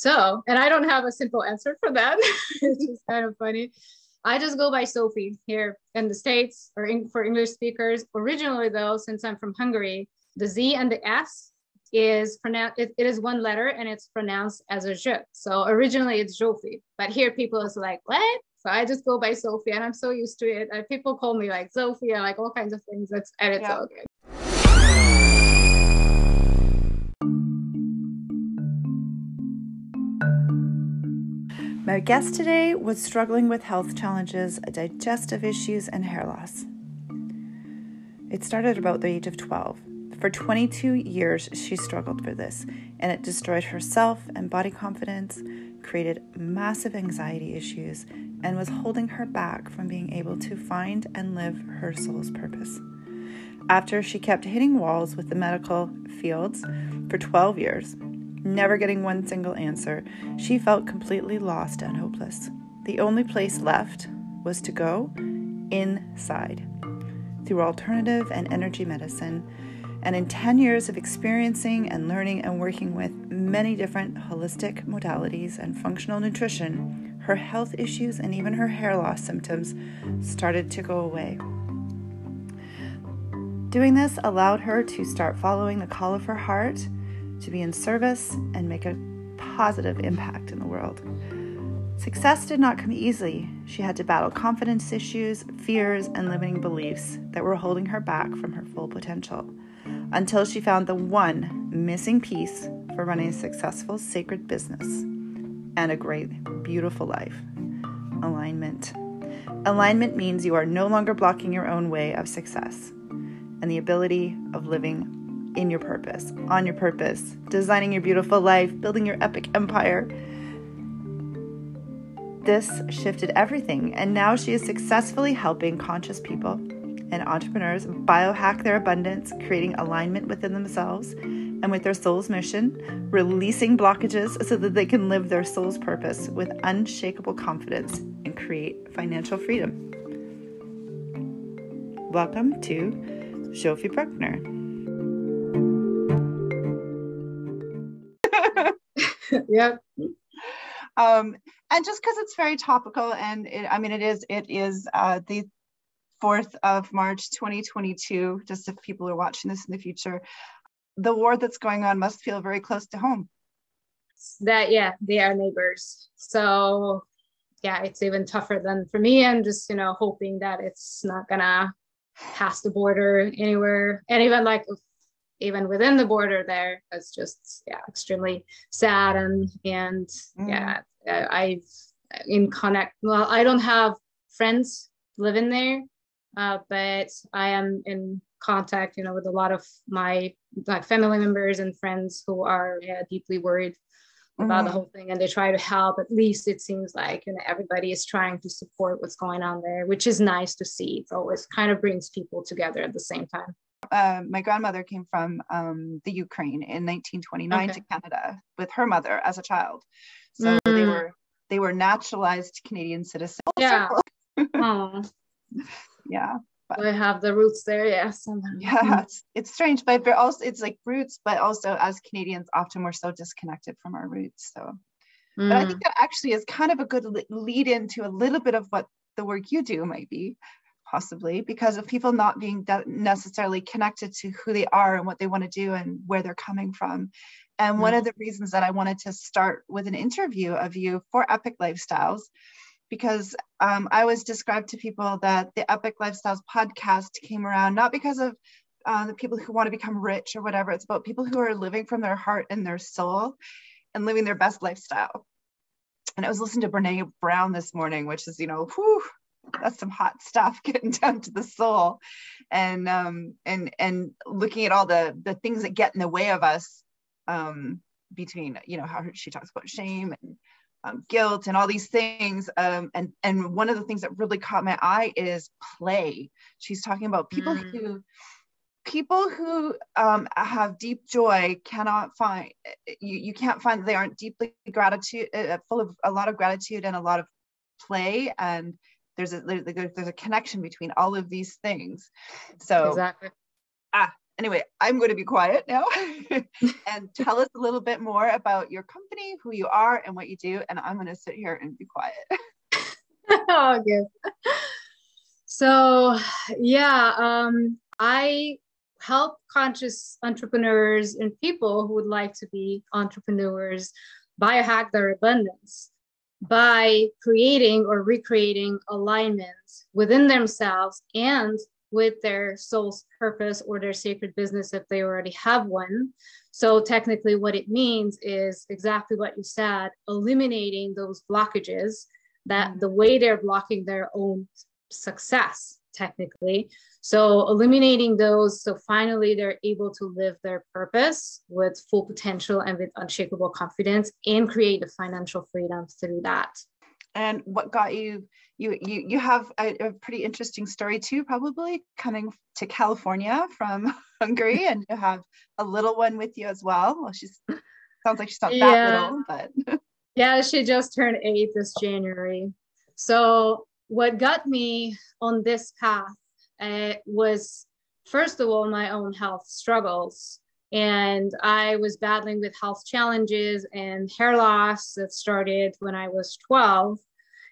So, and I don't have a simple answer for that. it's just kind of funny. I just go by Sophie here in the States or in, for English speakers. Originally, though, since I'm from Hungary, the Z and the S is pronounced, it, it is one letter and it's pronounced as a je. So originally it's Jofi, but here people is like, what? So I just go by Sophie and I'm so used to it. Uh, people call me like Sophie and like all kinds of things. That's, and it's yeah. all good. My guest today was struggling with health challenges, digestive issues, and hair loss. It started about the age of 12. For 22 years, she struggled with this, and it destroyed her self and body confidence, created massive anxiety issues, and was holding her back from being able to find and live her soul's purpose. After she kept hitting walls with the medical fields for 12 years, Never getting one single answer, she felt completely lost and hopeless. The only place left was to go inside through alternative and energy medicine. And in 10 years of experiencing and learning and working with many different holistic modalities and functional nutrition, her health issues and even her hair loss symptoms started to go away. Doing this allowed her to start following the call of her heart to be in service and make a positive impact in the world. Success did not come easily. She had to battle confidence issues, fears, and limiting beliefs that were holding her back from her full potential until she found the one missing piece for running a successful sacred business and a great, beautiful life alignment. Alignment means you are no longer blocking your own way of success and the ability of living in your purpose, on your purpose, designing your beautiful life, building your epic empire. This shifted everything, and now she is successfully helping conscious people and entrepreneurs biohack their abundance, creating alignment within themselves and with their soul's mission, releasing blockages so that they can live their soul's purpose with unshakable confidence and create financial freedom. Welcome to Sophie Bruckner. yeah. Um, and just because it's very topical, and it, I mean, it is, it is uh, the 4th of March 2022, just if people are watching this in the future, the war that's going on must feel very close to home. That, yeah, they are neighbors. So, yeah, it's even tougher than for me. I'm just, you know, hoping that it's not gonna pass the border anywhere. And even like even within the border there it's just yeah extremely sad and and mm. yeah i've in connect well i don't have friends living there uh, but i am in contact you know with a lot of my like family members and friends who are yeah, deeply worried about mm. the whole thing and they try to help at least it seems like you know everybody is trying to support what's going on there which is nice to see it always kind of brings people together at the same time uh, my grandmother came from um, the Ukraine in 1929 okay. to Canada with her mother as a child. So mm. they were they were naturalized Canadian citizens. Yeah. oh. Yeah. But, I have the roots there, yes. Yeah, it's, it's strange, but but also it's like roots, but also as Canadians, often we're so disconnected from our roots. So, mm. but I think mm. that actually is kind of a good lead into a little bit of what the work you do might be, possibly because of people not being necessarily connected to who they are and what they want to do and where they're coming from. And mm-hmm. one of the reasons that I wanted to start with an interview of you for Epic Lifestyles, because um, I was described to people that the Epic Lifestyles podcast came around not because of uh, the people who want to become rich or whatever, it's about people who are living from their heart and their soul and living their best lifestyle. And I was listening to Brene Brown this morning, which is, you know, whew, that's some hot stuff getting down to the soul and um and and looking at all the the things that get in the way of us um between you know how she talks about shame and um, guilt and all these things um, and and one of the things that really caught my eye is play she's talking about people mm. who people who um, have deep joy cannot find you, you can't find they aren't deeply gratitude uh, full of a lot of gratitude and a lot of play and there's a there's a connection between all of these things so exactly ah anyway, I'm going to be quiet now and tell us a little bit more about your company, who you are, and what you do. And I'm going to sit here and be quiet. oh, good. So, yeah, um, I help conscious entrepreneurs and people who would like to be entrepreneurs biohack their abundance by creating or recreating alignments within themselves and with their soul's purpose or their sacred business if they already have one. So, technically, what it means is exactly what you said eliminating those blockages that mm. the way they're blocking their own success, technically. So, eliminating those so finally they're able to live their purpose with full potential and with unshakable confidence and create the financial freedom through that and what got you you you you have a, a, pretty interesting story too probably coming to california from hungary and you have a little one with you as well well she's sounds like she's not yeah. that little but yeah she just turned eight this january so what got me on this path uh, was first of all my own health struggles and I was battling with health challenges and hair loss that started when I was 12.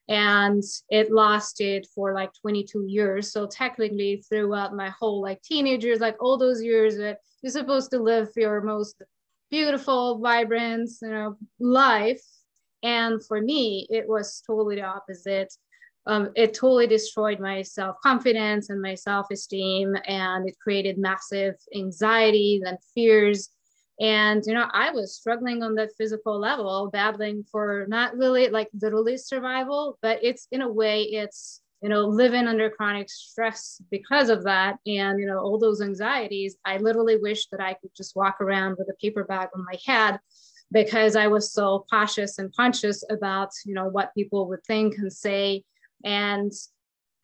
And it lasted for like 22 years. So technically, throughout my whole like teenage years, like all those years that you're supposed to live your most beautiful, vibrant, you know, life. And for me, it was totally the opposite um, it totally destroyed my self confidence and my self esteem, and it created massive anxieties and fears. And you know, I was struggling on that physical level, battling for not really like literally survival, but it's in a way, it's you know, living under chronic stress because of that, and you know, all those anxieties. I literally wish that I could just walk around with a paper bag on my head because I was so cautious and conscious about you know what people would think and say and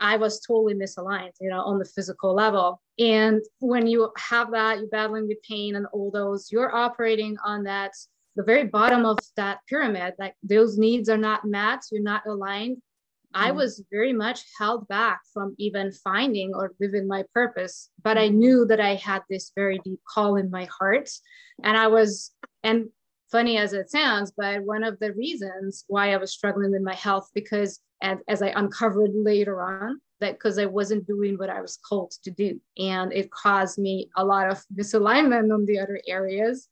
I was totally misaligned, you know, on the physical level. And when you have that, you're battling with pain and all those, you're operating on that, the very bottom of that pyramid. Like those needs are not met, you're not aligned. Mm-hmm. I was very much held back from even finding or living my purpose. But I mm-hmm. knew that I had this very deep call in my heart. And I was, and funny as it sounds, but one of the reasons why I was struggling with my health because as, I uncovered later on that because I wasn't doing what I was called to do. And it caused me a lot of misalignment on the other areas.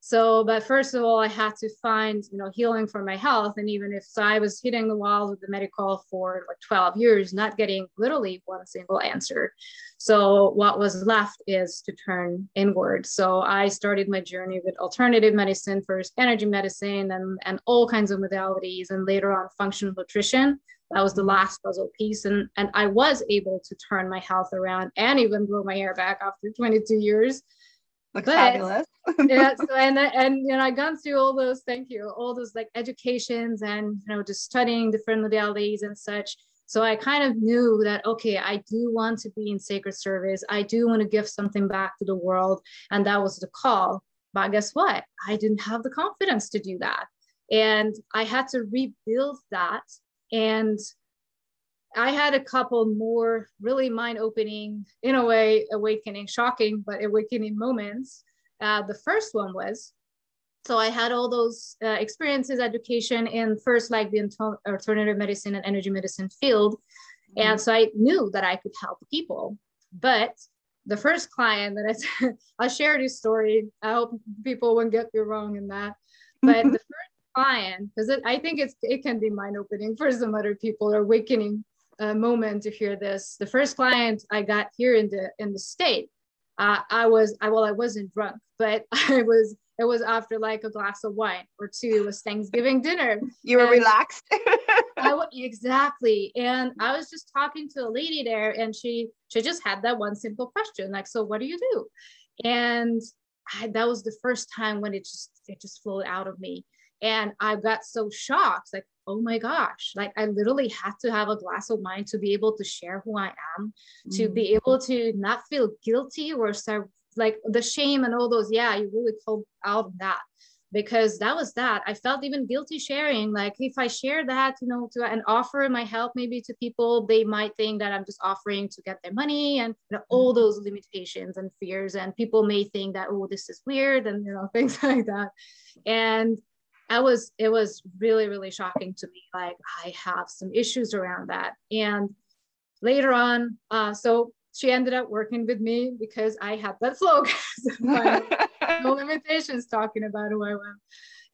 So, but first of all, I had to find, you know, healing for my health. And even if so I was hitting the walls with the medical for like 12 years, not getting literally one single answer. So what was left is to turn inward. So I started my journey with alternative medicine, first energy medicine and, and all kinds of modalities, and later on functional nutrition. That was the mm-hmm. last puzzle piece. And, and I was able to turn my health around and even grow my hair back after 22 years. Looks but, fabulous. yeah. So, and, and, you know, I gone through all those, thank you, all those like educations and, you know, just studying different modalities and such. So I kind of knew that, okay, I do want to be in sacred service. I do want to give something back to the world. And that was the call. But guess what? I didn't have the confidence to do that. And I had to rebuild that. And I had a couple more really mind opening, in a way, awakening, shocking, but awakening moments. Uh, the first one was so I had all those uh, experiences, education in first like the alternative medicine and energy medicine field. Mm-hmm. And so I knew that I could help people. But the first client that I, I'll share this story. I hope people won't get me wrong in that. But the first client, because I think it's, it can be mind opening for some other people or awakening uh, moment to hear this. The first client I got here in the, in the state, uh, I was, I, well, I wasn't drunk, but I was it was after like a glass of wine or two. It was Thanksgiving dinner. You were and relaxed. I w- exactly. And I was just talking to a lady there and she she just had that one simple question like, so what do you do? And I, that was the first time when it just it just flowed out of me. And I got so shocked, like, oh my gosh, like I literally had to have a glass of wine to be able to share who I am, mm. to be able to not feel guilty or start like the shame and all those yeah you really pulled out of that because that was that i felt even guilty sharing like if i share that you know to and offer my help maybe to people they might think that i'm just offering to get their money and you know, all mm-hmm. those limitations and fears and people may think that oh this is weird and you know things like that and I was it was really really shocking to me like i have some issues around that and later on uh, so she ended up working with me because I had that flow, no limitations talking about who I am.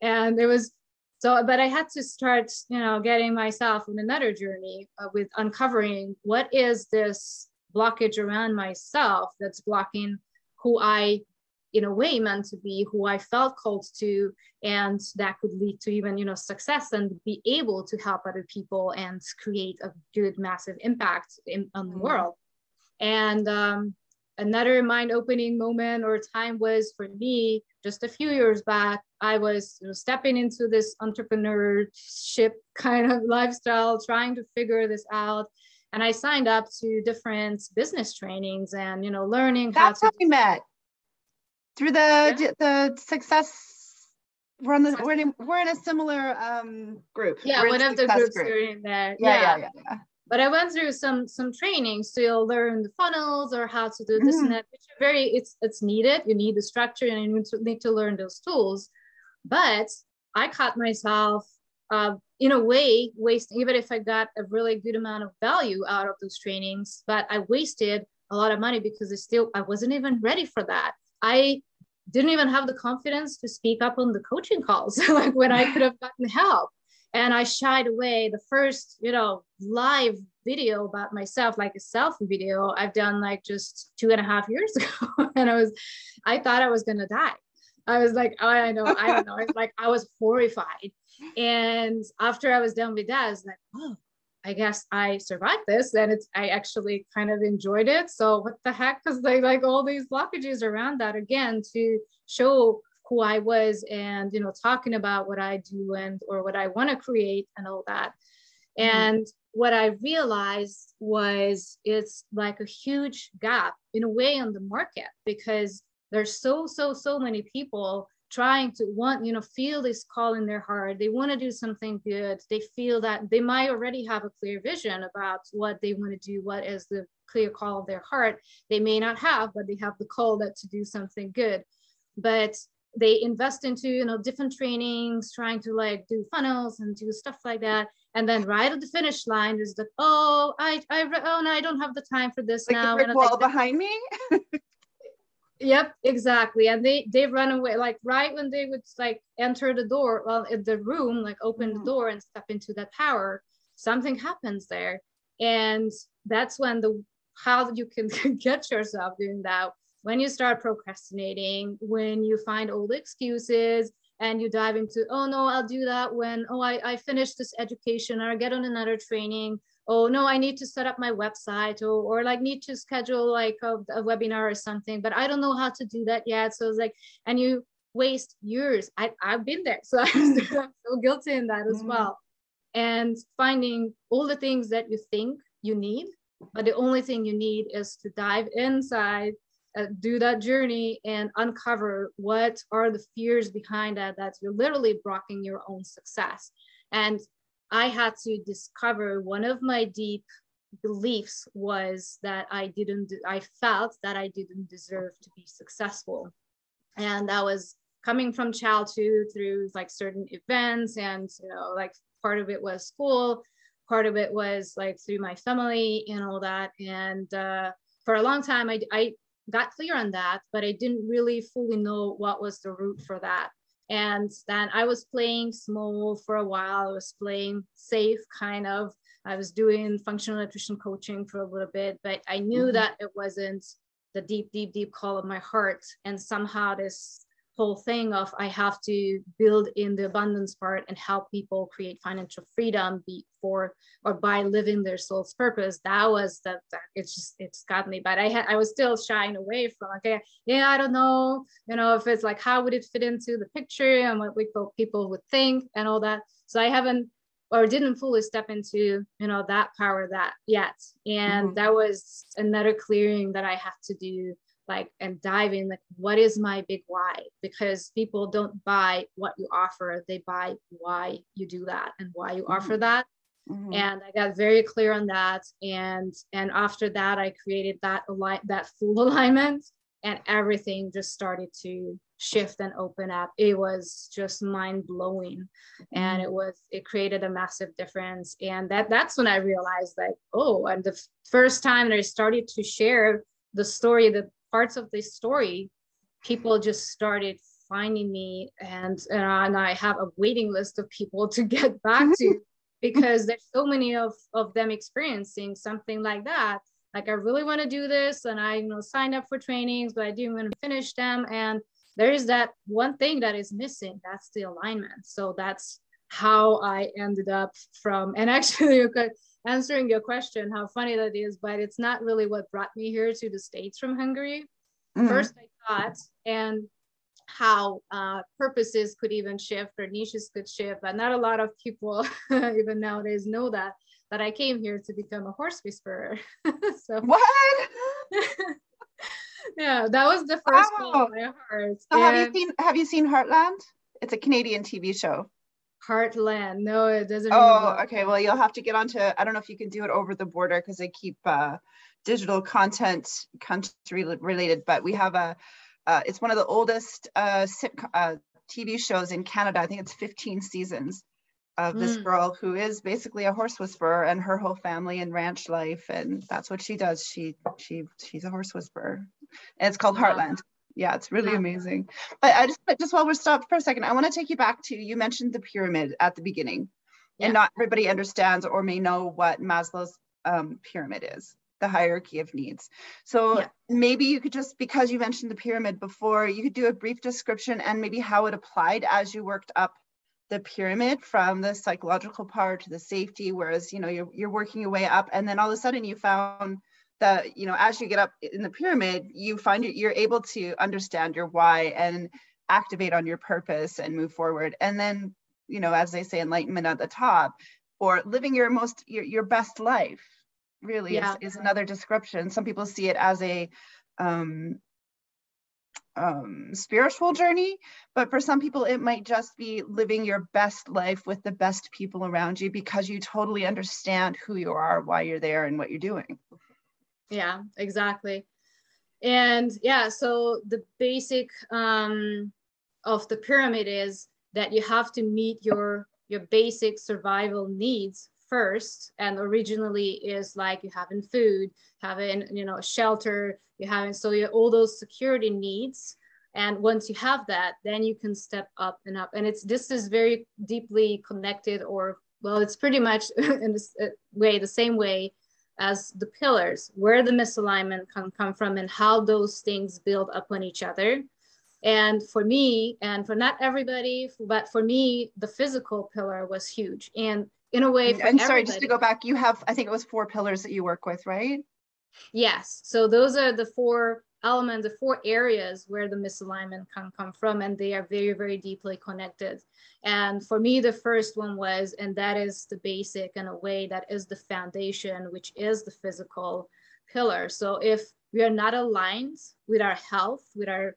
And it was so, but I had to start, you know, getting myself on another journey uh, with uncovering what is this blockage around myself that's blocking who I, in a way, meant to be, who I felt called to, and that could lead to even, you know, success and be able to help other people and create a good, massive impact in, on the mm-hmm. world. And um, another mind opening moment or time was for me just a few years back. I was you know, stepping into this entrepreneurship kind of lifestyle, trying to figure this out. And I signed up to different business trainings and you know learning That's how to. how we met through the yeah. the success we're on the we're in, we're in a similar um group. Yeah, we're one of the groups group. in there. Yeah, yeah, yeah, yeah, but I went through some some trainings to learn the funnels or how to do this mm. and that, which are very it's it's needed. You need the structure and you need to, need to learn those tools. But I caught myself uh, in a way wasting, even if I got a really good amount of value out of those trainings, but I wasted a lot of money because I still I wasn't even ready for that. I didn't even have the confidence to speak up on the coaching calls, like when I could have gotten help. And i shied away the first you know live video about myself like a selfie video i've done like just two and a half years ago. And i was i thought i was gonna die. I was like oh, i know i don't know. It's like i was horrified. And after i was done with that i was like oh i guess i survived this and it's i actually kind of enjoyed it so what the heck because they like all these blockages around that again to show who I was and you know talking about what I do and or what I want to create and all that. Mm-hmm. And what I realized was it's like a huge gap in a way on the market because there's so so so many people trying to want you know feel this call in their heart. They want to do something good. They feel that they might already have a clear vision about what they want to do what is the clear call of their heart. They may not have but they have the call that to do something good. But they invest into you know different trainings trying to like do funnels and do stuff like that. And then right at the finish line is like oh i i oh no i don't have the time for this like now the brick wall like, behind me yep exactly and they they run away like right when they would like enter the door well in the room like open mm-hmm. the door and step into that power something happens there and that's when the how you can get yourself doing that when you start procrastinating, when you find old excuses and you dive into, oh no, I'll do that when, oh, I, I finish this education or I get on another training. Oh no, I need to set up my website or, or like need to schedule like a, a webinar or something, but I don't know how to do that yet. So it's like, and you waste years. I, I've been there. So I'm so guilty in that as mm. well. And finding all the things that you think you need, but the only thing you need is to dive inside uh, do that journey and uncover what are the fears behind that that's literally blocking your own success and i had to discover one of my deep beliefs was that i didn't i felt that i didn't deserve to be successful and that was coming from childhood through like certain events and you know like part of it was school part of it was like through my family and all that and uh, for a long time I, I got clear on that, but I didn't really fully know what was the root for that. And then I was playing small for a while. I was playing safe, kind of. I was doing functional nutrition coaching for a little bit, but I knew mm-hmm. that it wasn't the deep, deep, deep call of my heart. And somehow this whole thing of I have to build in the abundance part and help people create financial freedom before or by living their soul's purpose. That was that, that it's just it's got me. But I had I was still shying away from okay, yeah, I don't know, you know, if it's like how would it fit into the picture and what we people would think and all that. So I haven't or didn't fully step into you know that power that yet and mm-hmm. that was another clearing that i had to do like and dive in like what is my big why because people don't buy what you offer they buy why you do that and why you mm-hmm. offer that mm-hmm. and i got very clear on that and and after that i created that align that full alignment and everything just started to shift and open up it was just mind blowing and it mm-hmm. was it created a massive difference and that that's when i realized like oh and the first time that i started to share the story the parts of this story, people just started finding me and, and I have a waiting list of people to get back to because there's so many of, of them experiencing something like that. Like I really want to do this and I you know signed up for trainings, but I didn't want to finish them. And there is that one thing that is missing. That's the alignment. So that's how I ended up from and actually answering your question, how funny that is, but it's not really what brought me here to the States from Hungary. Mm-hmm. First, I thought, and how uh, purposes could even shift or niches could shift, but not a lot of people even nowadays know that. That I came here to become a horse whisperer. so what? yeah, that was the first wow. call my heart. So and have you seen Have you seen Heartland? It's a Canadian TV show. Heartland. No, it doesn't. Oh, okay. Well, you'll have to get onto. I don't know if you can do it over the border because they keep uh, digital content country related. But we have a. Uh, it's one of the oldest uh, uh, TV shows in Canada. I think it's 15 seasons of this mm. girl who is basically a horse whisperer and her whole family and ranch life, and that's what she does. She she she's a horse whisperer. And it's called Heartland yeah it's really yeah. amazing but i just just while we're stopped for a second i want to take you back to you mentioned the pyramid at the beginning yeah. and not everybody understands or may know what maslow's um, pyramid is the hierarchy of needs so yeah. maybe you could just because you mentioned the pyramid before you could do a brief description and maybe how it applied as you worked up the pyramid from the psychological part to the safety whereas you know you're, you're working your way up and then all of a sudden you found that you know as you get up in the pyramid you find you're able to understand your why and activate on your purpose and move forward and then you know as they say enlightenment at the top or living your most your, your best life really yeah. is, is another description some people see it as a um, um, spiritual journey, but for some people, it might just be living your best life with the best people around you because you totally understand who you are, why you're there, and what you're doing. Yeah, exactly. And yeah, so the basic um, of the pyramid is that you have to meet your your basic survival needs first. And originally is like you having food having you know shelter you having so you all those security needs. And once you have that then you can step up and up. And it's this is very deeply connected or well it's pretty much in this uh, way the same way as the pillars, where the misalignment can come from and how those things build upon each other. And for me, and for not everybody, but for me, the physical pillar was huge. And in a way, and sorry, just to go back, you have, I think it was four pillars that you work with, right? Yes. So those are the four element, the four areas where the misalignment can come from, and they are very, very deeply connected. And for me, the first one was, and that is the basic in a way that is the foundation, which is the physical pillar. So if we are not aligned with our health, with our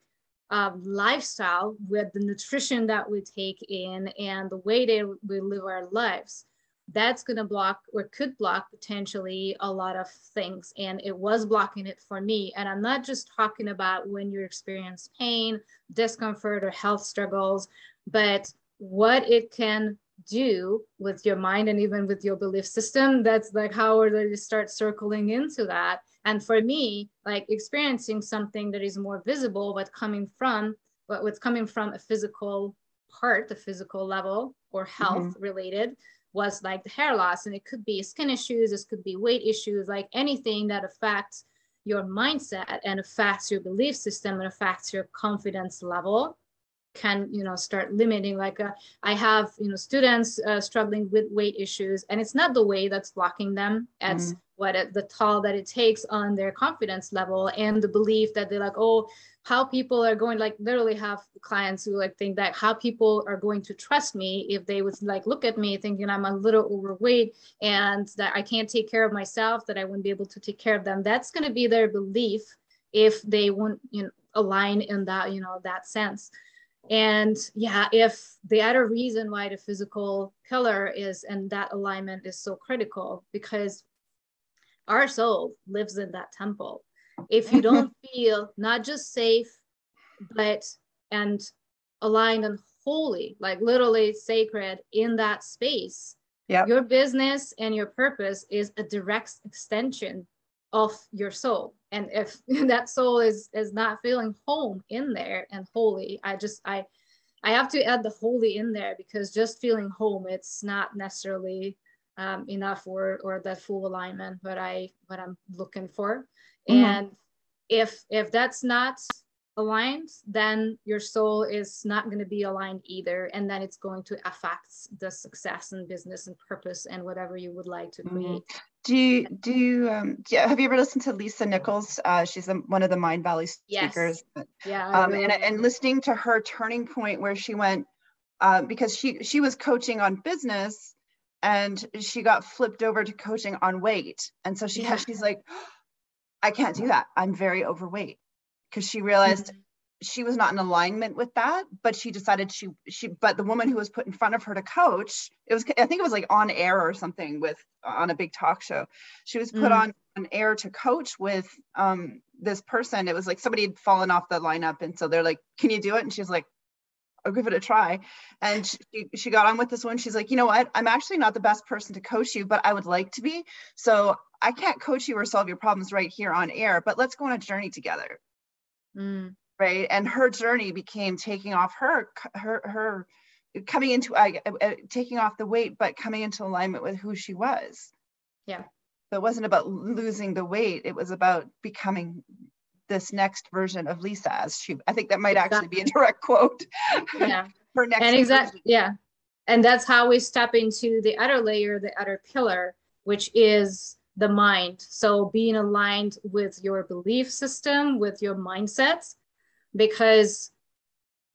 um, lifestyle, with the nutrition that we take in, and the way that we live our lives, that's going to block or could block potentially a lot of things. And it was blocking it for me. And I'm not just talking about when you experience pain, discomfort, or health struggles, but what it can do with your mind and even with your belief system. That's like how we start circling into that. And for me, like experiencing something that is more visible, but coming from, but what's coming from a physical part, the physical level or health mm-hmm. related was like the hair loss and it could be skin issues this could be weight issues like anything that affects your mindset and affects your belief system and affects your confidence level can you know start limiting like uh, i have you know students uh, struggling with weight issues and it's not the way that's blocking them it's mm. what it, the toll that it takes on their confidence level and the belief that they're like oh how people are going like literally have clients who like think that how people are going to trust me if they would like look at me thinking i'm a little overweight and that i can't take care of myself that i wouldn't be able to take care of them that's going to be their belief if they won't you know align in that you know that sense and yeah if the other reason why the physical pillar is and that alignment is so critical because our soul lives in that temple. If you don't feel not just safe but and aligned and holy like literally sacred in that space yeah your business and your purpose is a direct extension of your soul and if that soul is is not feeling home in there and holy i just i i have to add the holy in there because just feeling home it's not necessarily um, enough or or that full alignment what i what i'm looking for mm-hmm. and if if that's not aligned, then your soul is not going to be aligned either. And then it's going to affect the success and business and purpose and whatever you would like to mm-hmm. create. Mm-hmm. Do you, do you, um, do you, have you ever listened to Lisa Nichols? Uh, she's one of the Mindvalley speakers. Yes. Yeah. Um, and, and listening to her turning point where she went, uh, because she, she was coaching on business and she got flipped over to coaching on weight. And so she yeah. has, she's like, I can't do that. I'm very overweight because she realized mm-hmm. She was not in alignment with that but she decided she she but the woman who was put in front of her to coach it was i think it was like on air or something with on a big talk show she was put mm-hmm. on an air to coach with um this person it was like somebody had fallen off the lineup and so they're like can you do it and she's like I'll give it a try. And she, she got on with this one. She's like, you know what? I'm actually not the best person to coach you, but I would like to be. So I can't coach you or solve your problems right here on air, but let's go on a journey together mm. Right? And her journey became taking off her her her coming into uh, uh, taking off the weight but coming into alignment with who she was. Yeah. So it wasn't about losing the weight it was about becoming this next version of lisa as she i think that might actually be a direct quote. Yeah. Her next and exactly yeah. And that's how we step into the other layer the other pillar which is the mind. So being aligned with your belief system, with your mindsets, because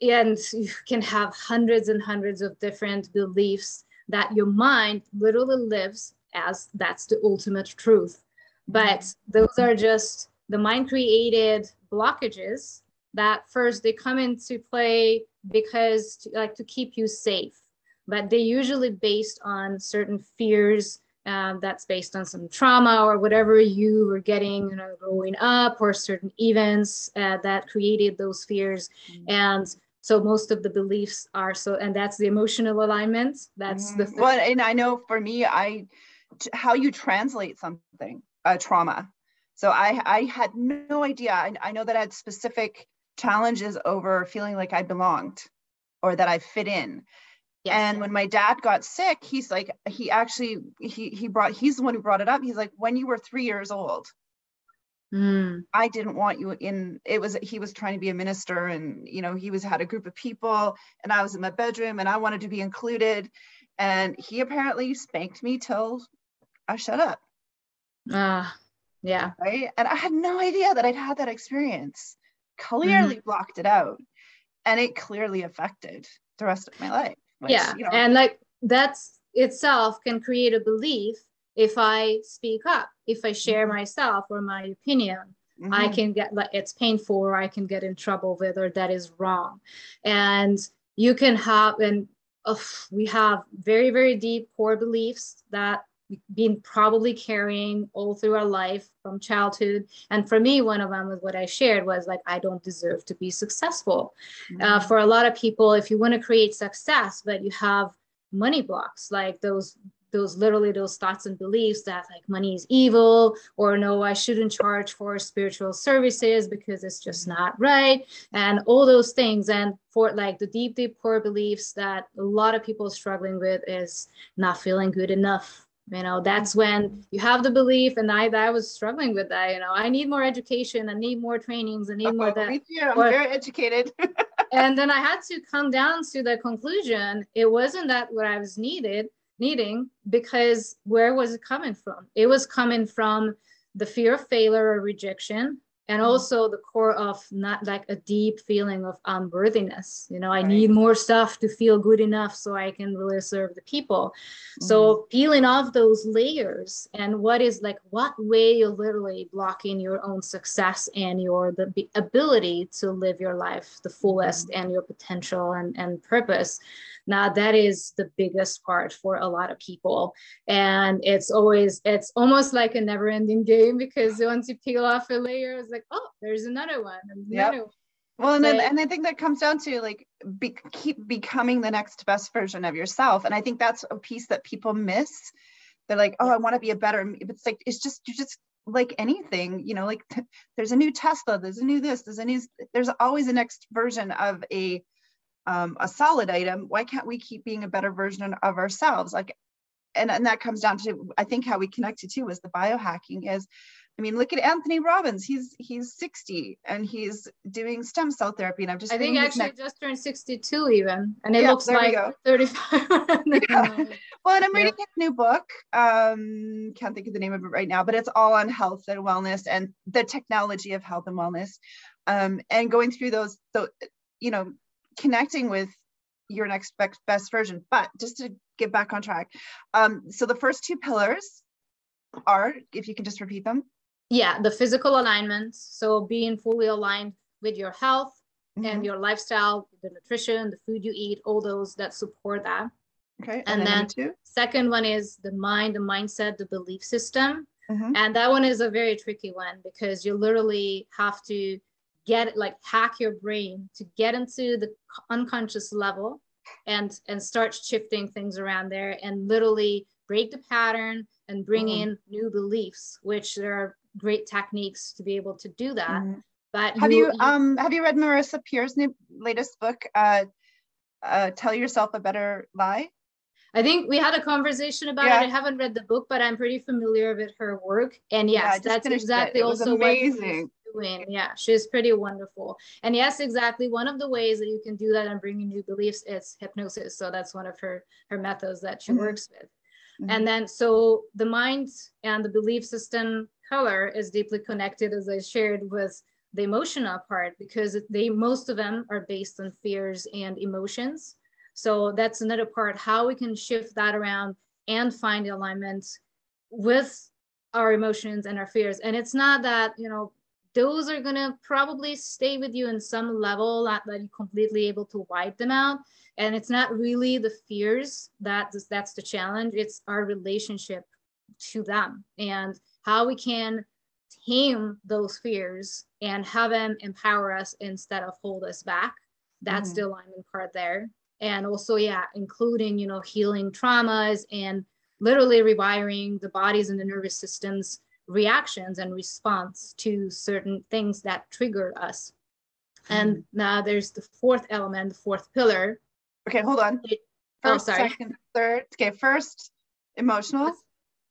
and you can have hundreds and hundreds of different beliefs that your mind literally lives as that's the ultimate truth. But those are just the mind created blockages that first they come into play because to, like to keep you safe but they usually based on certain fears um, that's based on some trauma or whatever you were getting you know, growing up or certain events uh, that created those fears mm-hmm. and so most of the beliefs are so and that's the emotional alignment that's mm-hmm. the th- well and i know for me i how you translate something a trauma so i i had no idea I, I know that i had specific challenges over feeling like i belonged or that i fit in. And when my dad got sick, he's like, he actually he he brought he's the one who brought it up. He's like, when you were three years old, mm. I didn't want you in. It was he was trying to be a minister, and you know he was had a group of people, and I was in my bedroom, and I wanted to be included, and he apparently spanked me till I shut up. Ah, uh, yeah. Right, and I had no idea that I'd had that experience. Clearly mm. blocked it out, and it clearly affected the rest of my life. Which, yeah, you know, and like that's itself can create a belief if I speak up, if I share mm-hmm. myself or my opinion. Mm-hmm. I can get like it's painful or I can get in trouble with or that is wrong. And you can have and uh, we have very very deep core beliefs that been probably carrying all through our life from childhood. And for me, one of them was what I shared was like, I don't deserve to be successful. Uh, mm-hmm. Uh, for a lot of people, if you want to create success, but you have money blocks, like those those literally those thoughts and beliefs that like money is evil or no i shouldn't charge for spiritual services because it's just mm-hmm. not right and all those things and for like the deep deep core beliefs that a lot of people struggling with is not feeling good enough you know that's when you have the belief and i i was struggling with that you know. I need more education i need more trainings i need oh, more that me too. i'm very educated. And then i had to come down to the conclusion it wasn't that what i was needed needing because where was it coming from? It was coming from the fear of failure or rejection and mm-hmm. also the core of not like a deep feeling of unworthiness you know i right. need more stuff to feel good enough so i can really serve the people mm-hmm. so peeling off those layers and what is like what way you're literally blocking your own success and your the ability to live your life the fullest mm-hmm. and your potential and, and purpose now that is the biggest part for a lot of people and it's always it's almost like a never ending game because once you peel off a layer it's like oh there's another one another yep. one. well and, then, and i think that comes down to like be, keep becoming the next best version of yourself and i think that's a piece that people miss they're like oh i want to be a better it's like it's just you just like anything you know like there's a new tesla there's a new this there's a new there's always a next version of a um, a solid item, why can't we keep being a better version of ourselves? Like, and, and that comes down to, I think how we connected to is the biohacking is, I mean, look at Anthony Robbins. He's he's 60 and he's doing stem cell therapy. And I'm just I think actually just turned 62 even. And it yeah, looks like 35. yeah. Well, and I'm reading yeah. his new book. Um, can't think of the name of it right now, but it's all on health and wellness and the technology of health and wellness. Um, and going through those, so you know, connecting with your next best version. But just to get back on track, um, so the first two pillars are, if you can just repeat them. Yeah, the physical alignment. So being fully aligned with your health mm-hmm. and your lifestyle, the nutrition, the food you eat, all those that support that. Okay. And, and then, then second one is the mind, the mindset, the belief system. Mm-hmm. And that one is a very tricky one because you literally have to get like hack your brain to get into the unconscious level and and start shifting things around there and literally break the pattern and bring mm. in new beliefs which there are great techniques to be able to do that mm. but have you, you, um have you read marisa peer's new latest book uh uh tell yourself a better lie I think we had a conversation about yeah. it. I haven't read the book, but I'm pretty familiar with her work. And yes, yeah, that's exactly also amazing doing. Yeah, she's pretty wonderful. And yes, exactly. One of the ways that you can do that and bring in new beliefs is hypnosis. So that's one of her her methods that she mm-hmm. works with. Mm-hmm. And then so the mind and the belief system color is deeply connected, as I shared, with the emotional part because they most of them are based on fears and emotions. So that's another part how we can shift that around and find alignment with our emotions and our fears. And it's not that, you know, those are going to probably stay with you in some level that, that you're completely able to wipe them out. And it's not really the fears that that's the challenge it's our relationship to them and how we can tame those fears and have them empower us instead of hold us back. That's mm-hmm. the alignment part there. And also yeah including you know healing traumas and literally rewiring the bodies and the nervous systems reactions and response to certain things that trigger us. Mm-hmm. And now there's the fourth element, the fourth pillar. Okay, hold on. Oh, first, oh, sorry. second, third. Okay, first, emotional.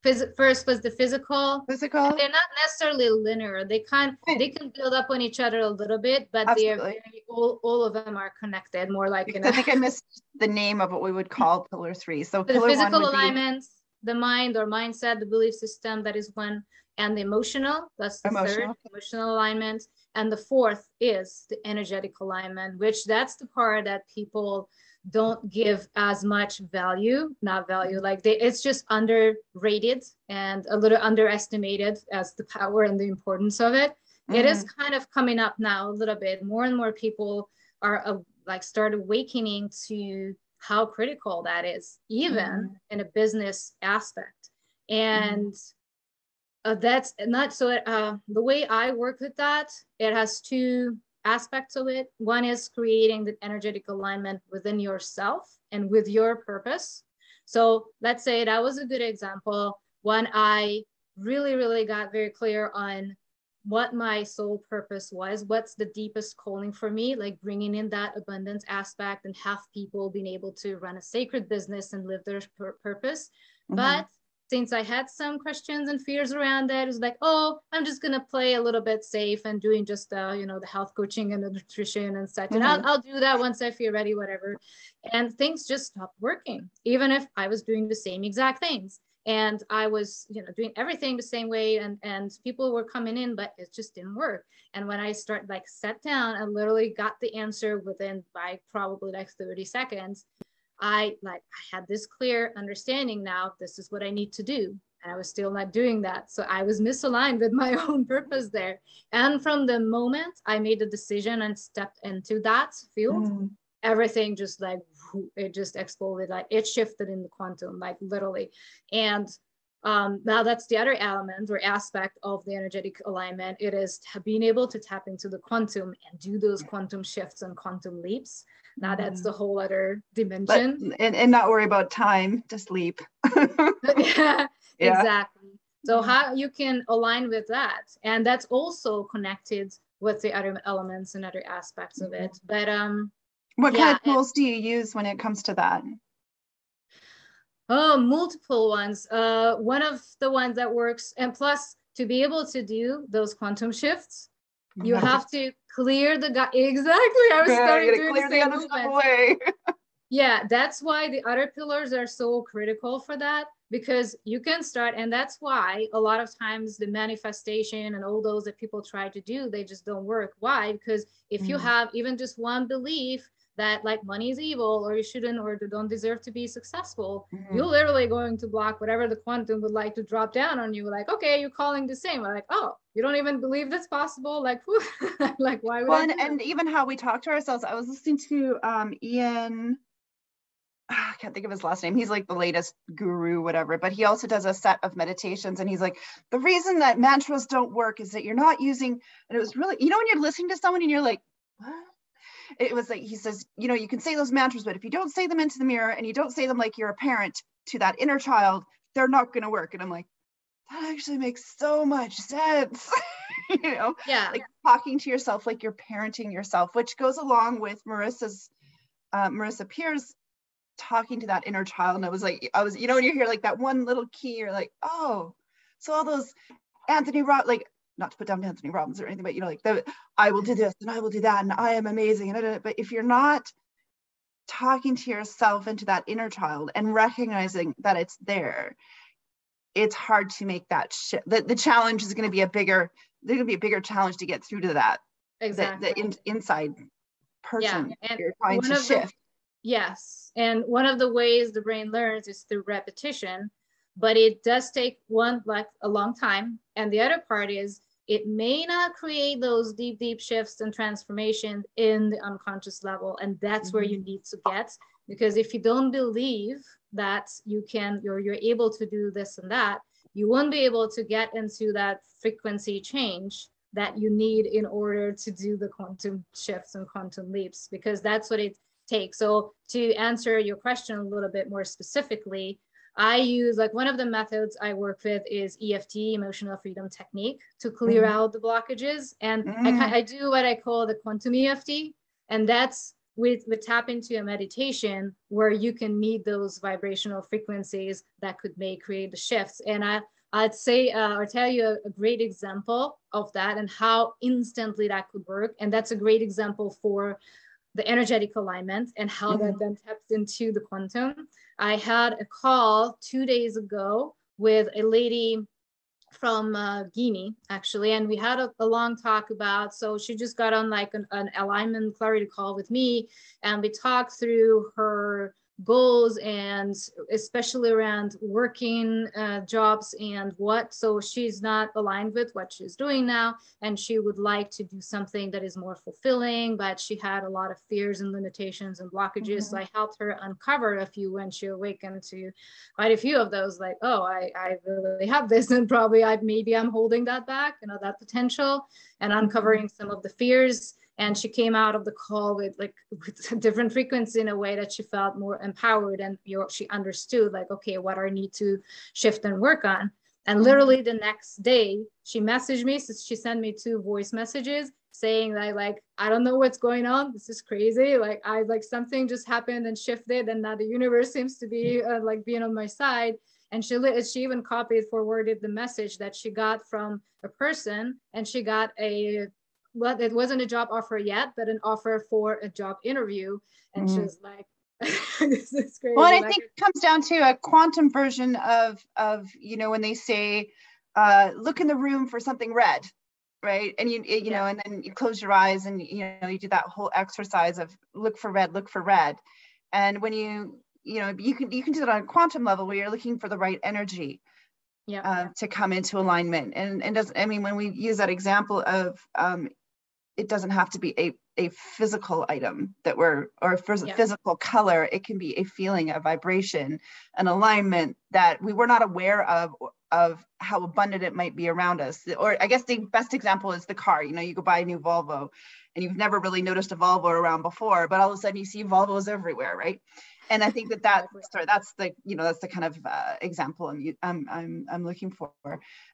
Phys- first was the physical. Physical. they're not necessarily linear. They can they can build up on each other a little bit, but they're very, all, all of them are connected. More like I think I missed the name of what we would call pillar three. So, so pillar the physical alignments, be... the mind or mindset, the belief system. That is one and the emotional. That's the emotional. third emotional alignment. And the fourth is the energetic alignment, which that's the part that people don't give as much value, not value, like they, it's just underrated and a little underestimated as the power and the importance of it. Mm-hmm. it is mm-hmm. kind of coming up now a little bit. More and more people are uh, like start awakening to how critical that is, even mm-hmm. in a business aspect. And mm-hmm uh, that's not so uh, the way I work with that, it has two aspects of it. One is creating the energetic alignment within yourself and with your purpose. So let's say that was a good example when I really, really got very clear on what my soul purpose was, what's the deepest calling for me, like bringing in that abundance aspect and have people being able to run a sacred business and live their pur- purpose. Mm-hmm. But since I had some questions and fears around that, it was like, oh, I'm just gonna play a little bit safe and doing just the, you know, the health coaching and the nutrition and such. Mm-hmm. And I'll, mm-hmm. I'll do that once I feel ready, whatever. And things just stopped working, even if I was doing the same exact things. and i was you know doing everything the same way and and people were coming in but it just didn't work and when i start like sat down and literally got the answer within by probably like 30 seconds i like i had this clear understanding now this is what i need to do. And i was still not doing that. So i was misaligned with my own purpose there. And from the moment i made the decision and stepped into that field mm. everything just like it just exploded like it shifted in the quantum like literally. And um, now that's the other element or aspect of the energetic alignment. It is being able to tap into the quantum and do those quantum shifts and quantum leaps. Now that's mm-hmm. the whole other dimension. but, and, and not worry about time just leap yeah, yeah. exactly. So mm-hmm. how you can align with that and that's also connected with the other elements and other aspects of it. But um what yeah, kind of tools do you use when it comes to that? Oh, multiple ones. Uh, one of the ones that works, and plus to be able to do those quantum shifts, you have to clear the gut. Exactly. I was starting doing the, the other away. yeah, that's why the other pillars are so critical for that because you can start and that's why a lot of times the manifestation and all those that people try to do they just don't work why because if mm. you have even just one belief that like money is evil or you shouldn't or you don't deserve to be successful, mm-hmm. you're literally going to block whatever the quantum would like to drop down on you. Like, okay, you're calling the same. We're like, oh, you don't even believe that's possible. Like, like why would well, and, and, even how we talk to ourselves. I was listening to um, Ian. I can't think of his last name. He's like the latest guru, whatever, but he also does a set of meditations. And he's like, the reason that mantras don't work is that you're not using, and it was really, you know, when you're listening to someone and you're like, what? It was like he says you know you can say those mantras but if you don't say them into the mirror and you don't say them like you're a parent to that inner child they're not going to work. And i'm like that actually makes so much sense. You know yeah. like talking to yourself like you're parenting yourself which goes along with marisa's uh, marisa Peer's talking to that inner child. And i was like i was you know when you hear like that one little key you're like oh so all those anthony Rob, like not to put down Anthony Robbins or anything, but you know, like the I will do this and I will do that and I am amazing. And but if you're not talking to yourself into that inner child and recognizing that it's there, it's hard to make that shift. The, the challenge is going to be a bigger, there's going to be a bigger challenge to get through to that. Exactly. The, the in, inside person yeah. and you're trying to shift. The, yes. And one of the ways the brain learns is through repetition, but it does take one like a long time. And the other part is it may not create those deep, deep shifts and transformation in the unconscious level. And that's mm-hmm. where you need to get. Because if you don't believe that you can, you're, you're able to do this and that, you won't be able to get into that frequency change that you need in order to do the quantum shifts and quantum leaps, because that's what it takes. So to answer your question a little bit more specifically, I use like one of the methods I work with is EFT, emotional freedom technique, to clear mm. out the blockages. And mm. I, I do what I call the quantum EFT, and that's with, with tap into a meditation where you can meet those vibrational frequencies that could make create the shifts. And I I'd say uh, or tell you a, a, great example of that and how instantly that could work. And that's a great example for the energetic alignment and how mm-hmm. that then taps into the quantum. I had a call two days ago with a lady from uh, Guinea, actually, and we had a, a, long talk about. So she just got on like an, an alignment clarity call with me, and we talked through her goals and especially around working uh, jobs and what so she's not aligned with what she's doing now and she would like to do something that is more fulfilling but she had a lot of fears and limitations and blockages mm-hmm. so i helped her uncover a few when she awakened to quite a few of those like oh i i really have this and probably i maybe i'm holding that back you know that potential and mm-hmm. uncovering some of the fears and she came out of the call with like with a different frequency in a way that she felt more empowered and you know, she understood like okay what i need to shift and work on. And mm-hmm. literally the next day she messaged me so she sent me two voice messages saying that like i don't know what's going on. This is crazy. Like i like something just happened and shifted and now the universe seems to be uh, like being on my side. And she she even copied forwarded the message that she got from a person and she got a well, it wasn't a job offer yet, but an offer for a job interview. And mm. she was like, this is crazy. Well, and I think it comes down to a quantum version of of you know when they say, uh, look in the room for something red, right? And you you yeah. know, and then you close your eyes and you know you do that whole exercise of look for red, look for red, and when you you know you can you can do that on a quantum level where you're looking for the right energy yeah. Uh, to come into alignment and and does i mean when we use that example of um, it doesn't have to be a, a physical item that we're or a yeah. physical color. It can be a feeling a vibration an alignment that we were not aware of of how abundant it might be around us. Or i guess the best example is the car. You know you go buy a new volvo and you've never really noticed a volvo around before but all of a sudden you see volvos everywhere right? And I think that that sorry, that's the you know that's the kind of uh, example I'm, I'm I'm I'm looking for,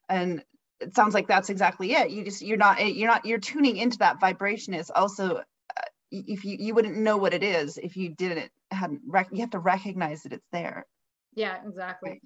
and it sounds like that's exactly it. You just you're not you're not you're tuning into that vibration is also uh, if you you wouldn't know what it is if you didn't hadn't rec- you have to recognize that it's there. Yeah, exactly. Right.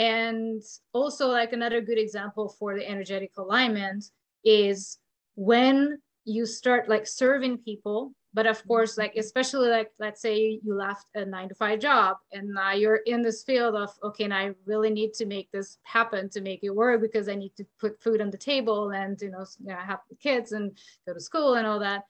And also like another good example for the energetic alignment is when you start like serving people but of course like especially like let's say you left a nine to five job and now you're in this field of okay and i really need to make this happen to make it work because i need to put food on the table and you know, you know have the kids and go to school and all that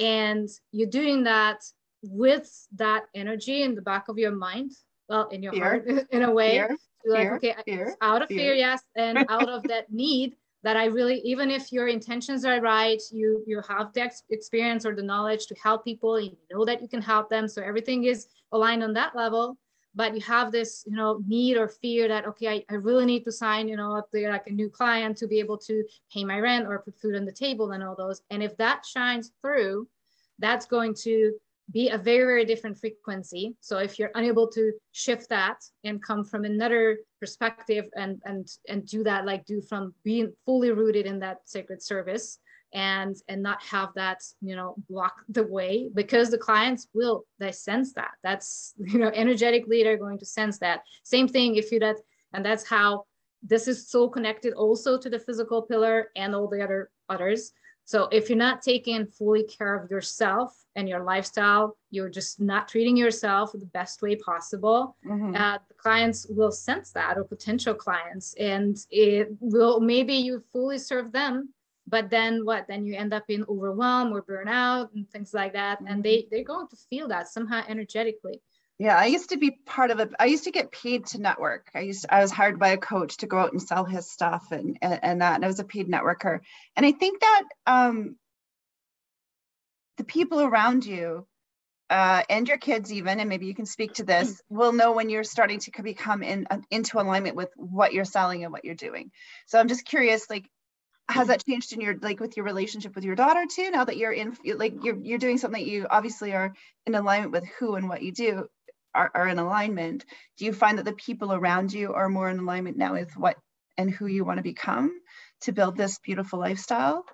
and you're doing that with that energy in the back of your mind well in your fear. heart in a way fear. like fear. okay fear. out of fear yes and out of that need that I really, even if your intentions are right, you you have the ex- experience or the knowledge to help people, you know that you can help them. So everything is aligned on that level. But you have this, you know, need or fear that okay, I, I really need to sign, you know, up there like a new client to be able to pay my rent or put food on the table and all those. And if that shines through, that's going to be a very, very different frequency. So if you're unable to shift that and come from another perspective and and and do that, like do from being fully rooted in that sacred service and and not have that you know block the way because the clients will they sense that. That's you know energetically they're going to sense that. Same thing if you that and that's how this is so connected also to the physical pillar and all the other others so if you're not taking fully care of yourself and your lifestyle, you're just not treating yourself the best way possible. Mm-hmm. Uh, the clients will sense that, or potential clients, and it will maybe you fully serve them, but then what? Then you end up in overwhelm or burnout and things like that, mm-hmm. and they they're going to feel that somehow energetically. Yeah, I used to be part of a. I used to get paid to network. I used to, I was hired by a coach to go out and sell his stuff and, and and that. And I was a paid networker. And I think that um, the people around you uh, and your kids even, and maybe you can speak to this, will know when you're starting to become in uh, into alignment with what you're selling and what you're doing. So I'm just curious, like, has that changed in your like with your relationship with your daughter too? Now that you're in, like, you're you're doing something that you obviously are in alignment with who and what you do are, are in alignment, do you find that the people around you are more in alignment now with what and who you want to become to build this beautiful lifestyle?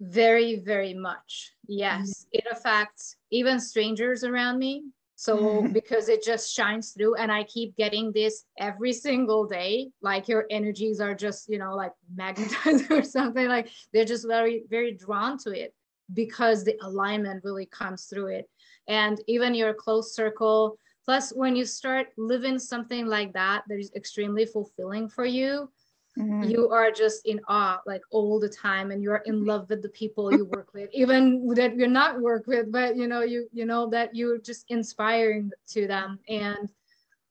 Very, very much. Yes. Mm-hmm. It affects even strangers around me. So, mm-hmm. because it just shines through, and I keep getting this every single day, like your energies are just, you know, like magnetized or something, like they're just very, very drawn to it because the alignment really comes through it. And even your close circle, Plus, when you start living something like that, that is extremely fulfilling for you, mm-hmm. you are just in awe like all the time and you're in love with the people you work with even that you're not work with but you know you you know that you're just inspiring to them and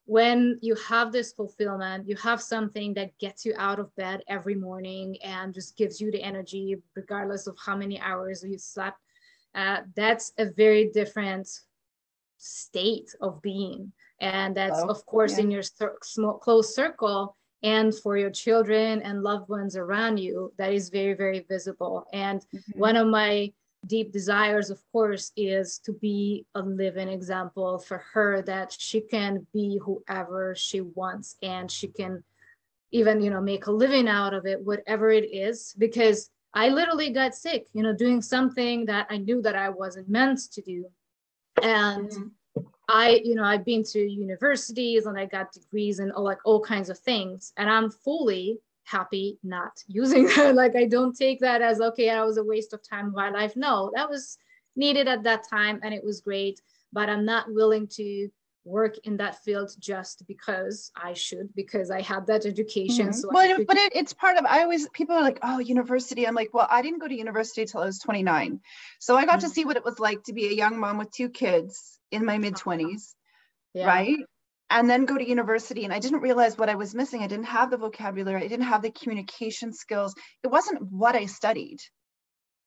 when you have this fulfillment you have something that gets you out of bed every morning and just gives you the energy regardless of how many hours you slept uh, that's a very different state of being and that's oh, of course yeah. in your small close circle and for your children and loved ones around you that is very very visible and mm-hmm. one of my deep desires of course is to be a living example for her that she can be whoever she wants and she can even you know make a living out of it whatever it is because i literally got sick you know doing something that i knew that i wasn't meant to do and mm-hmm. i you know i've been to universities and i got degrees and all like all kinds of things. And i'm fully happy not using that. Like i don't take that as okay that was a waste of time of my life. No that was needed at that time and it was great. But i'm not willing to work in that field just because I should, because I had that education. Mm-hmm. So well, could... but it, it's part of, I always, people are like, oh, university. I'm like, well, I didn't go to university till I was 29. So I got mm-hmm. to see what it was like to be a young mom with two kids in my mid 20s, yeah. right? And then go to university. And I didn't realize what I was missing. I didn't have the vocabulary, I didn't have the communication skills. It wasn't what I studied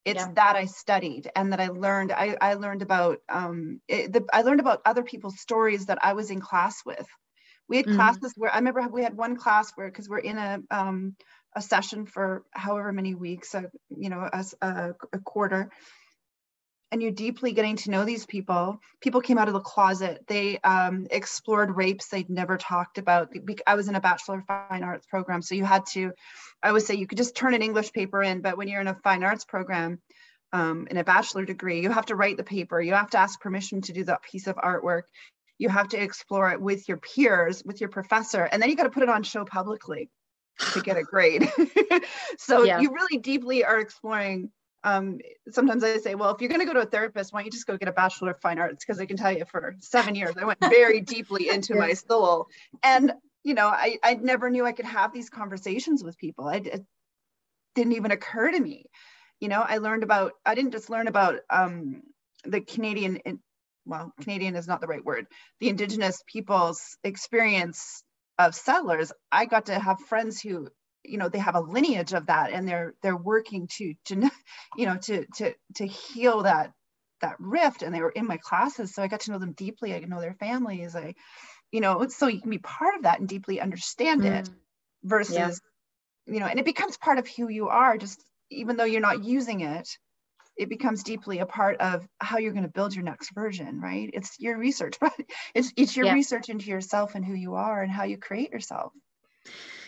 it's yeah. that I studied and that I learned. I, I learned about um, it, the, I learned about other people's stories that I was in class with. We had mm-hmm. classes where I remember we had one class where because we're in a um, a session for however many weeks, a, you know, a, a, a quarter, and you're deeply getting to know these people. People came out of the closet. They um, explored rapes they'd never talked about. I was in a Bachelor of Fine Arts program, so you had to, I would say you could just turn an English paper in, but when you're in a fine arts program, um, in a bachelor degree, you have to write the paper. You have to ask permission to do that piece of artwork. You have to explore it with your peers, with your professor, and then you got to put it on show publicly to get a grade. so yeah. you really deeply are exploring um, sometimes I say, well, if you're going to go to a therapist, why don't you just go get a Bachelor of Fine Arts? Because I can tell you for seven years, I went very deeply into my soul. And, you know, I, I never knew I could have these conversations with people. I, it didn't even occur to me. You know, I learned about, I didn't just learn about um, the Canadian, well, Canadian is not the right word, the Indigenous people's experience of settlers. I got to have friends who you know they have a lineage of that and they're they're working to to you know to to to heal that that rift. And they were in my classes so i got to know them deeply. I know their families. I you know so you can be part of that and deeply understand mm. it versus yeah. you know and it becomes part of who you are. Just even though you're not using it it becomes deeply a part of how you're going to build your next version right? It's your research but it's it's your yeah. research into yourself and who you are and how you create yourself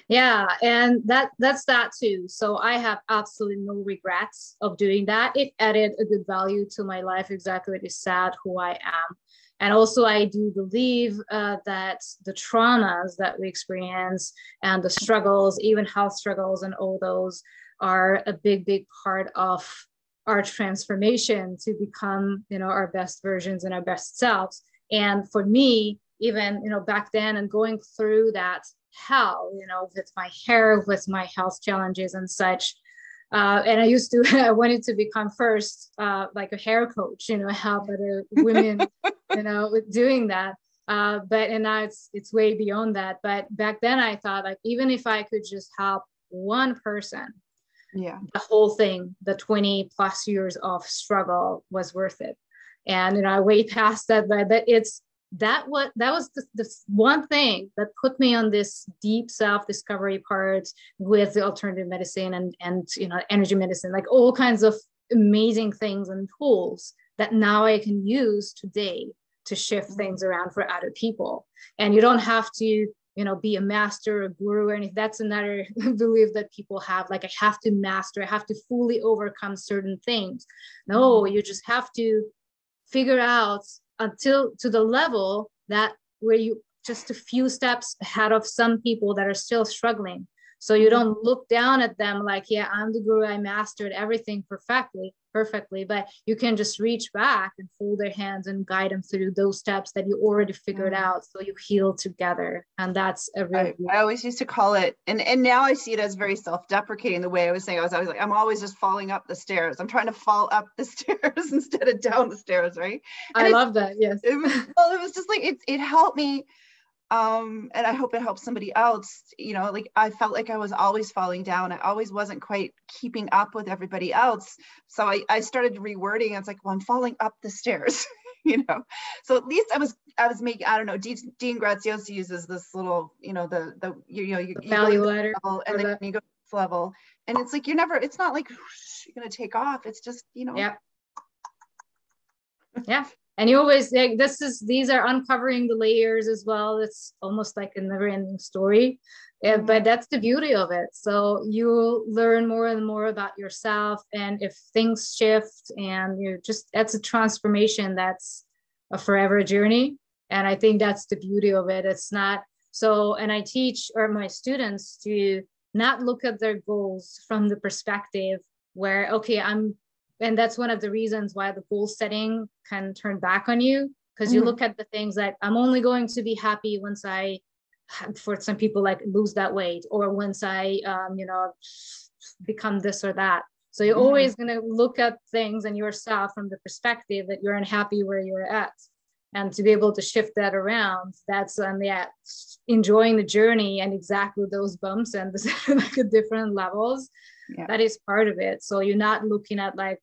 yeah and that that's that too. So i have absolutely no regrets of doing that. It added a good value to my life. Exactly what you said who i am. And also i do believe uh, that the traumas that we experience and the struggles even health struggles and all those are a big big part of our transformation to become you know our best versions and our best selves. And for me even you know back then and going through that hell, you know, with my hair, with my health challenges and such. Uh, and I used to, I wanted to become first uh, like a hair coach, you know, help other women, you know, with doing that. Uh, but and now it's it's way beyond that. But back then I thought like even if I could just help one person, yeah, the whole thing, the 20 plus years of struggle was worth it. And you know, I way past that, but, but it's that what that was the, the one thing that put me on this deep self-discovery part with the alternative medicine and and you know energy medicine like all kinds of amazing things and tools that now i can use today to shift mm-hmm. things around for other people and you don't have to you know be a master a guru or anything that's another belief that people have like i have to master i have to fully overcome certain things no mm-hmm. you just have to figure out until to the level that where you just a few steps ahead of some people that are still struggling so you mm-hmm. don't look down at them like yeah i'm the guru i mastered everything perfectly perfectly but you can just reach back and hold their hands and guide them through those steps that you already figured mm-hmm. out so you heal together and that's a really I, I, always used to call it and and now i see it as very self-deprecating the way i was saying i was always like i'm always just falling up the stairs. I'm trying to fall up the stairs instead of down the stairs right? And i love that yes. it was, well it was just like it, it helped me um and i hope it helps somebody else you know like i felt like i was always falling down. I always wasn't quite keeping up with everybody else. So i, I started rewording. It's like well i'm falling up the stairs you know? So at least i was i was making i don't know dean, dean graziosi uses this little you know the the you, you know you, you value ladder and then the... you go to this level. And it's like you're never it's not like whoosh, you're gonna take off. It's just you know. Yeah. Yeah and you always like this is these are uncovering the layers as well. It's almost like a never ending story. Mm-hmm. but that's the beauty of it. So you learn more and more about yourself. And if things shift and you just that's a transformation that's a forever journey. And i think that's the beauty of it. It's not so and i teach or my students to not look at their goals from the perspective where okay i'm and that's one of the reasons why the goal setting can turn back on you because you mm-hmm. look at the things like i'm only going to be happy once i for some people like lose that weight or once i um, you know become this or that so you're mm-hmm. always going to look at things and yourself from the perspective that you're unhappy where you're at and to be able to shift that around that's um yeah enjoying the journey and exactly those bumps and like different levels yeah. that is part of it so you're not looking at like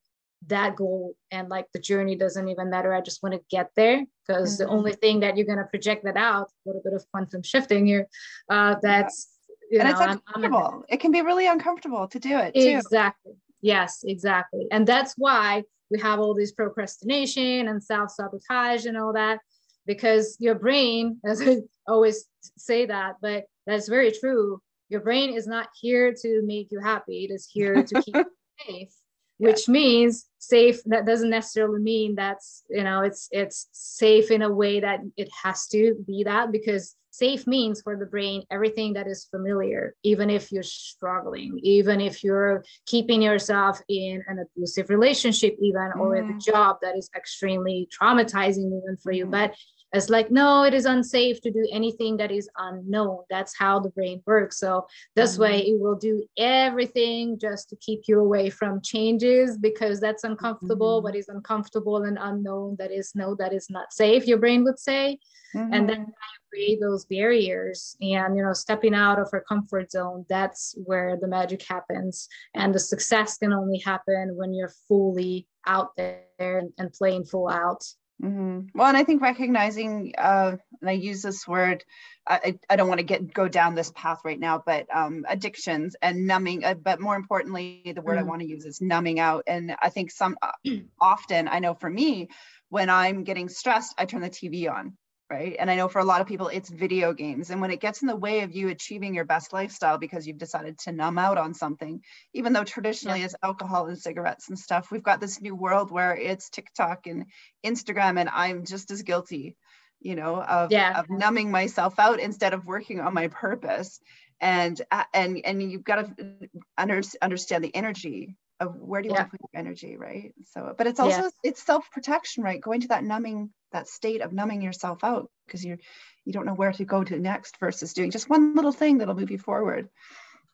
that goal and like the journey doesn't even matter i just want to get there because mm-hmm. the only thing that you're going to project that out a little bit of quantum shifting here uh that's yeah. and know, it's uncomfortable I'm, I'm it can be really uncomfortable to do it too. exactly yes exactly and that's why we have all this procrastination and self-sabotage and all that because your brain as i always say that but that's very true your brain is not here to make you happy it is here to keep you safe which means safe that doesn't necessarily mean that's you know it's it's safe in a way that it has to be that because safe means for the brain everything that is familiar even if you're struggling even if you're keeping yourself in an abusive relationship even mm. or with a job that is extremely traumatizing even for you mm. but it's like no it is unsafe to do anything that is unknown that's how the brain works so this mm-hmm. way it will do everything just to keep you away from changes because that's uncomfortable mm-hmm. what is uncomfortable and unknown that is no that is not safe your brain would say mm-hmm. and then create those barriers and you know stepping out of our comfort zone that's where the magic happens and the success can only happen when you're fully out there and, and playing full out Mm-hmm. Well, and I think recognizing, uh, and I use this word, I, I don't want to get go down this path right now, but um, addictions and numbing. Uh, but more importantly, the word mm-hmm. I want to use is numbing out. And I think some uh, often, I know for me, when I'm getting stressed, I turn the TV on right? And I know for a lot of people, it's video games. And when it gets in the way of you achieving your best lifestyle because you've decided to numb out on something, even though traditionally yeah. it's alcohol and cigarettes and stuff, we've got this new world where it's TikTok and Instagram, and I'm just as guilty, you know, of, yeah. of numbing myself out instead of working on my purpose. And uh, and and you've got to under, understand the energy of where do you yeah. want to put your energy, right? So, but it's also it's self protection, right? Going to that numbing that state of numbing yourself out because you're you don't know where to go to next versus doing just one little thing that'll move you forward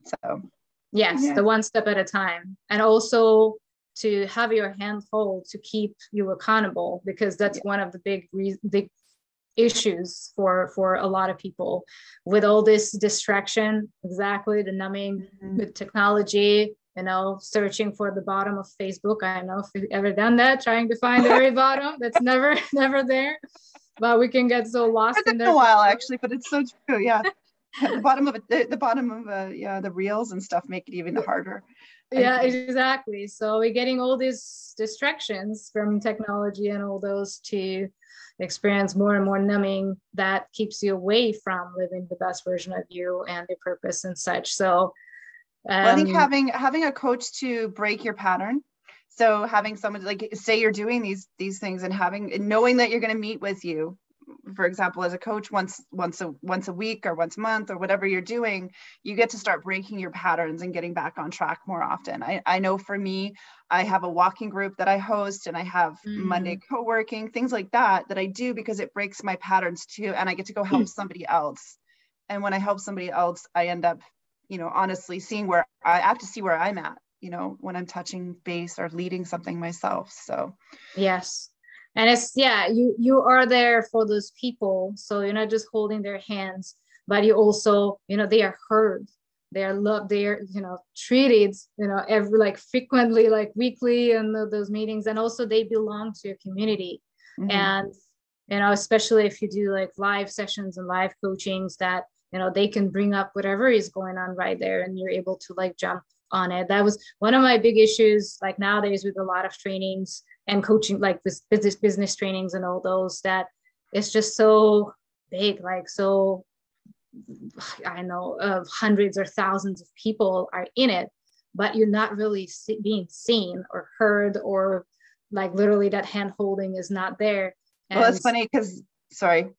so yes yeah. the one step at a time and also to have your hand hold to keep you accountable because that's yeah. one of the big big issues for for a lot of people with all this distraction exactly the numbing mm-hmm. with technology you know searching for the bottom of facebook. I don't know if you've ever done that trying to find the very bottom. That's never never there. But we can get so lost it's in there. a while actually but it's so true yeah. The bottom of it the, the bottom of uh, yeah the reels and stuff make it even harder. Yeah exactly. So we're getting all these distractions from technology and all those to experience more and more numbing that keeps you away from living the best version of you and your purpose and such. So um, well, I think um, having having a coach to break your pattern. So having someone like say you're doing these these things and having knowing that you're going to meet with you, for example, as a coach once once a once a week or once a month or whatever you're doing, you get to start breaking your patterns and getting back on track more often. I, I know for me, I have a walking group that I host and I have mm. Monday co-working, things like that that I do because it breaks my patterns too. And I get to go help somebody else. And when I help somebody else, I end up you know, honestly seeing where I have to see where I'm at, you know, when I'm touching base or leading something myself. So, yes. And it's, yeah, you, you are there for those people. So you're not just holding their hands, but you also, you know, they are heard they are loved they are you know treated you know every like frequently like weekly and those meetings and also they belong to your community mm-hmm. and you know especially if you do like live sessions and live coachings that you know they can bring up whatever is going on right there and you're able to like jump on it. That was one of my big issues like nowadays with a lot of trainings and coaching like this business business trainings and all those that it's just so big like so i know of hundreds or thousands of people are in it but you're not really see, being seen or heard or like literally that hand holding is not there. And well that's funny because sorry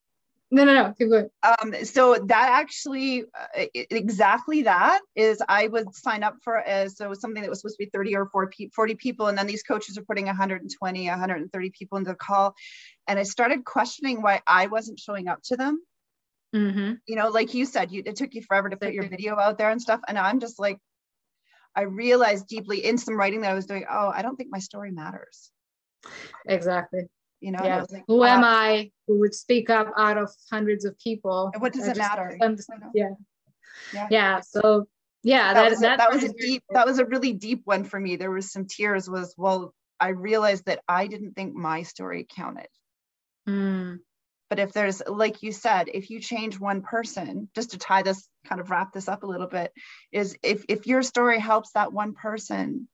No, no, no. Keep going. Um, so that actually, uh, exactly that is I would sign up for as so something that was supposed to be 30 or 40 people. And then these coaches are putting 120, 130 people into the call. And I started questioning why I wasn't showing up to them. Mm-hmm. You know, like you said, you, it took you forever to put your video out there and stuff. And I'm just like, I realized deeply in some writing that I was doing, oh, I don't think my story matters. Exactly. You know, yeah. like, who am I who would speak up out of hundreds of people? And what does it matter? Yeah. yeah. Yeah. So yeah, that, that, was, that, that was a deep, cool. that was a really deep one for me. There was some tears was, well, I realized that I didn't think my story counted. Mm. But if there's, like you said, if you change one person, just to tie this, kind of wrap this up a little bit, is if, if your story helps that one person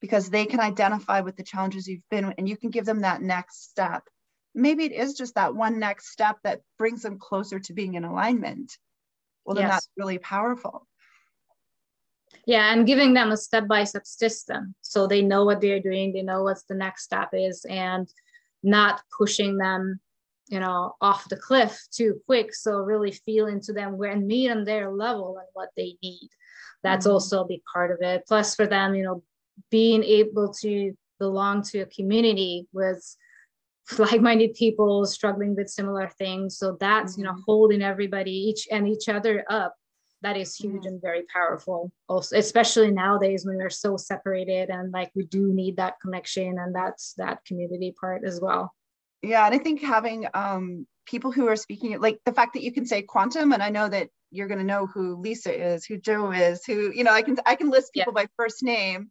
because they can identify with the challenges you've been and you can give them that next step. Maybe it is just that one next step that brings them closer to being in alignment. Well, then yes. that's really powerful. Yeah, and giving them a step by step system so they know what they're doing, they know what's the next step is, and not pushing them you know off the cliff too quick so really feel into them where and meet on their level and what they need that's mm-hmm. also a big part of it plus for them you know being able to belong to a community with like-minded people struggling with similar things so that's mm-hmm. you know mm-hmm. holding everybody each and each other up that is huge and very powerful also especially nowadays when we're so separated and like we do need that connection and that's that community part as well yeah and i think having um, people who are speaking like the fact that you can say quantum and i know that you're going to know who lisa is who joe is who you know i can i can list people yeah. by first name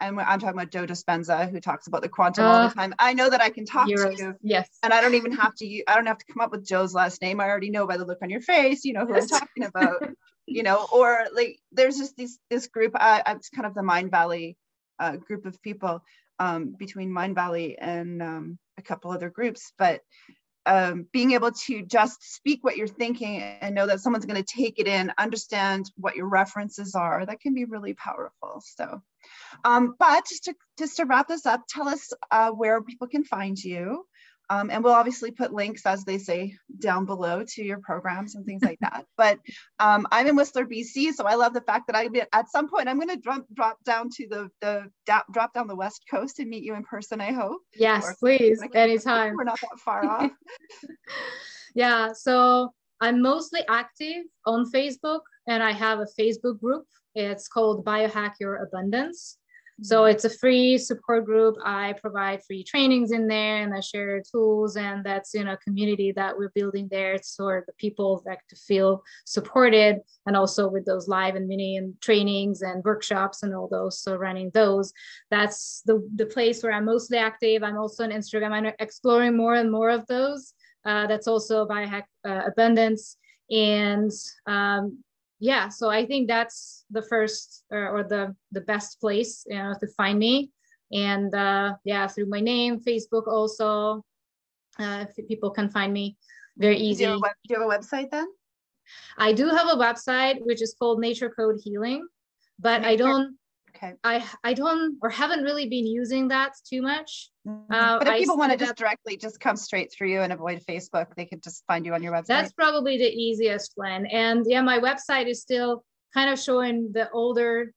and I'm talking about Joe Dispenza, who talks about the quantum uh, all the uh, time. I know that I can talk to you. Yes. And I don't even have to, I don't have to come up with Joe's last name. I already know by the look on your face, you know, who yes. I'm talking about, you know, or like, there's just this, this group, uh, it's kind of the Mindvalley uh, group of people um, between Mindvalley and um, a couple other groups, but um, being able to just speak what you're thinking and know that someone's going to take it in, understand what your references are, that can be really powerful. So, um, but just to, just to wrap this up, tell us uh, where people can find you. Um, and we'll obviously put links, as they say, down below to your programs and things like that. But um, I'm in Whistler, BC, so I love the fact that I at some point I'm going to drop drop down to the the drop down the west coast and meet you in person. I hope. Yes, or, please, anytime. We're not that far off. yeah, so I'm mostly active on Facebook, and I have a Facebook group. It's called Biohack Your Abundance. So it's a free support group. I provide free trainings in there and I share tools and that's in a community that we're building there for the people that to feel supported and also with those live and mini and trainings and workshops and all those. So running those, that's the, the place where I'm mostly active. I'm also on Instagram. I'm exploring more and more of those. Uh, that's also Biohack uh, Abundance. And um, yeah, so I think that's the first uh, or the the best place you know to find me. And uh, yeah, through my name, Facebook also, uh, people can find me very easy. Do you, web, do you have a website then? I do have a website which is called Nature Code Healing, but Nature. I don't Okay. I I don't or haven't really been using that too much. Mm-hmm. Uh, but if people want to just directly just come straight through you and avoid Facebook, they can just find you on your website. That's probably the easiest one. And yeah, my website is still kind of showing the older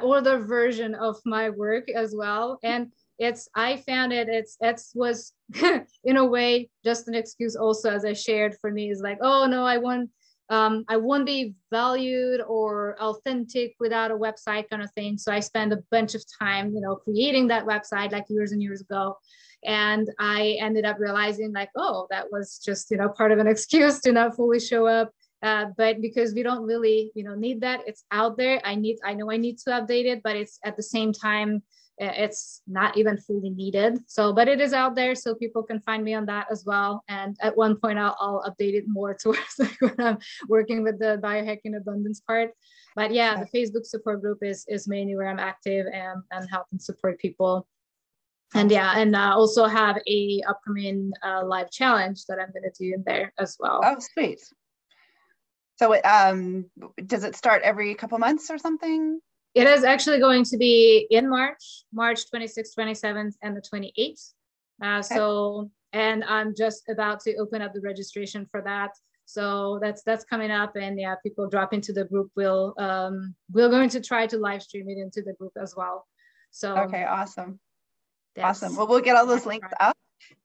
older version of my work as well. And it's I found it it's it was in a way just an excuse also as I shared for me is like, oh no, I want um, I won't be valued or authentic without a website kind of thing. So I spent a bunch of time, you know, creating that website like years and years ago. And I ended up realizing like, oh, that was just, you know, part of an excuse to not fully show up. Uh, but because we don't really, you know, need that, it's out there. I need, I know I need to update it, but it's at the same time, it's not even fully needed. So, but it is out there, so people can find me on that as well. And at one point, I'll, I'll update it more towards like when I'm working with the biohacking abundance part. But yeah, the Facebook support group is is mainly where I'm active and and help and support people. And yeah, and uh, also have a upcoming uh, live challenge that I'm going to do in there as well. Oh, sweet. So, um, does it start every couple months or something? It is actually going to be in March, March 26th, 27th, and the 28th. Uh, okay. So and I'm just about to open up the registration for that. So that's that's coming up, and yeah, people drop into the group. We'll um, we're going to try to live stream it into the group as well. So okay, awesome, awesome. Well, we'll get all those links up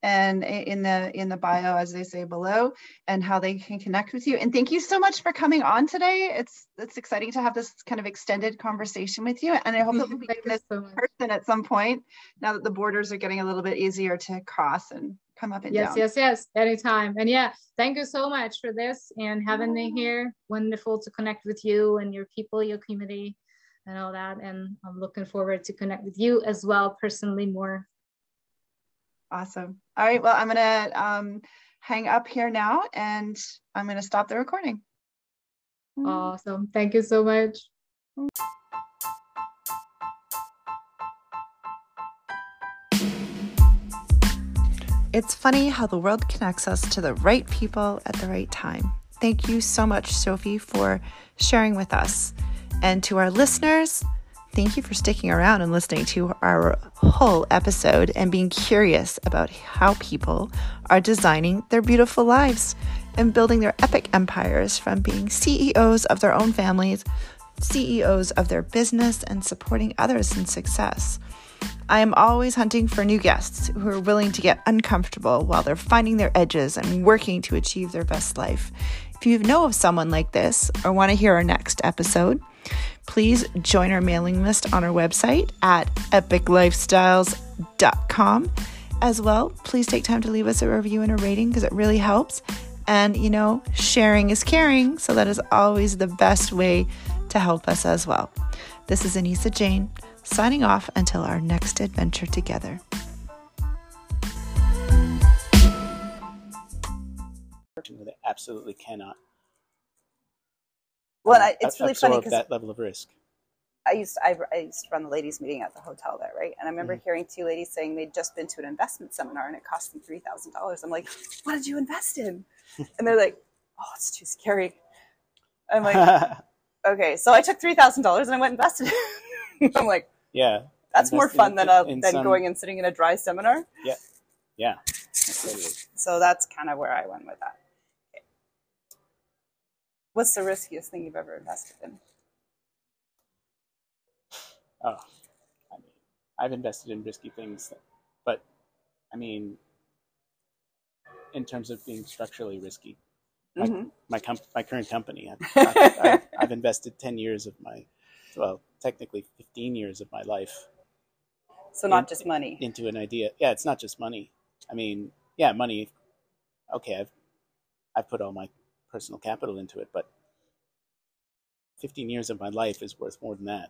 and in the in the bio as they say below and how they can connect with you. And thank you so much for coming on today. It's it's exciting to have this kind of extended conversation with you and i hope that mm-hmm. we'll be doing this so person at some point now that the borders are getting a little bit easier to cross and come up and yes down. yes yes anytime. And yeah thank you so much for this and having me here. Wonderful to connect with you and your people your community and all that and i'm looking forward to connect with you as well personally more Awesome. All right. Well, I'm going to um, hang up here now and I'm going to stop the recording. Awesome. Thank you so much. It's funny how the world connects us to the right people at the right time. Thank you so much, Sophie, for sharing with us. And to our listeners, Thank you for sticking around and listening to our whole episode and being curious about how people are designing their beautiful lives and building their epic empires from being CEOs of their own families, CEOs of their business, and supporting others in success. I am always hunting for new guests who are willing to get uncomfortable while they're finding their edges and working to achieve their best life. If you know of someone like this or want to hear our next episode, please join our mailing list on our website at epiclifestyles.com. As well, please take time to leave us a review and a rating because it really helps. And, you know, sharing is caring, so that is always the best way to help us as well. This is Anissa Jane signing off until our next adventure together. absolutely cannot well, I, it's really funny because that level of risk. I used to, I, I, used to run the ladies' meeting at the hotel there, right? And I remember mm-hmm. hearing two ladies saying they'd just been to an investment seminar and it cost them three thousand dollars. I'm like, what did you invest in? and they're like, oh, it's too scary. I'm like, okay, so I took three thousand dollars and I went and invested. I'm like, yeah, that's more fun than a, than some... going and sitting in a dry seminar. Yeah, yeah. So that's kind of where I went with that. What's the riskiest thing you've ever invested in? Oh, I mean, I've invested in risky things, but I mean, in terms of being structurally risky, my mm-hmm. my, comp- my, current company, I've, I've, I've, invested ten years of my, well, technically fifteen years of my life. So not in, just money into an idea. Yeah, it's not just money. I mean, yeah, money. Okay, I've I've put all my personal capital into it, but 15 years of my life is worth more than that.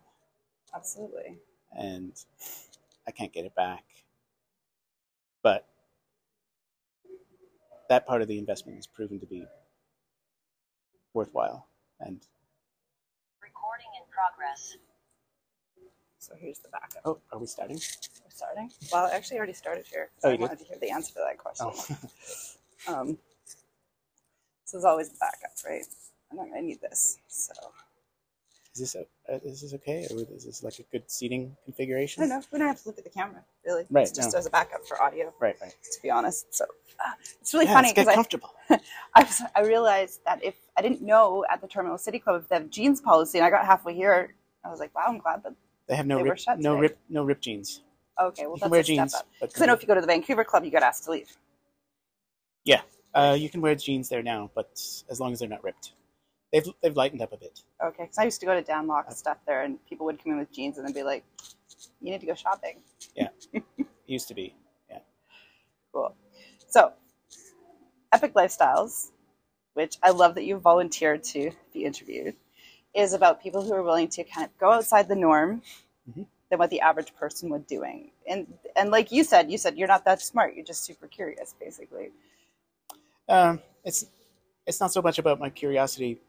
Absolutely. And I can't get it back. But that part of the investment has proven to be worthwhile and recording in progress. So here's the backup. Oh, are we starting? We're starting. Well, I actually already started here. So oh, I wanted did? to hear the answer to that question. Oh. um, this is always a backup, right? I'm gonna need this. So is this a, uh, is this okay, or is this like a good seating configuration? I don't know. We don't have to look at the camera, really. Right. It's just no. as a backup for audio. Right. Right. To be honest, so uh, it's really yeah, funny because comfortable. I, I, was, I realized that if I didn't know at the Terminal City Club if they have jeans policy, and I got halfway here, I was like, wow, I'm glad that they have no they rip, no today. rip, no rip jeans. Okay, well you that's can wear jeans, because I know if you go to the Vancouver Club, you get asked to leave. Yeah, uh, you can wear jeans there now, but as long as they're not ripped they've they've lightened up a bit. Okay, because I used to go to Danlock and stuff there, and people would come in with jeans and then be like, "You need to go shopping." Yeah, used to be. Yeah. Cool. So, Epic Lifestyles, which I love that you volunteered to be interviewed, is about people who are willing to kind of go outside the norm mm-hmm. than what the average person would doing. And and like you said, you said you're not that smart. You're just super curious, basically. Um, it's it's not so much about my curiosity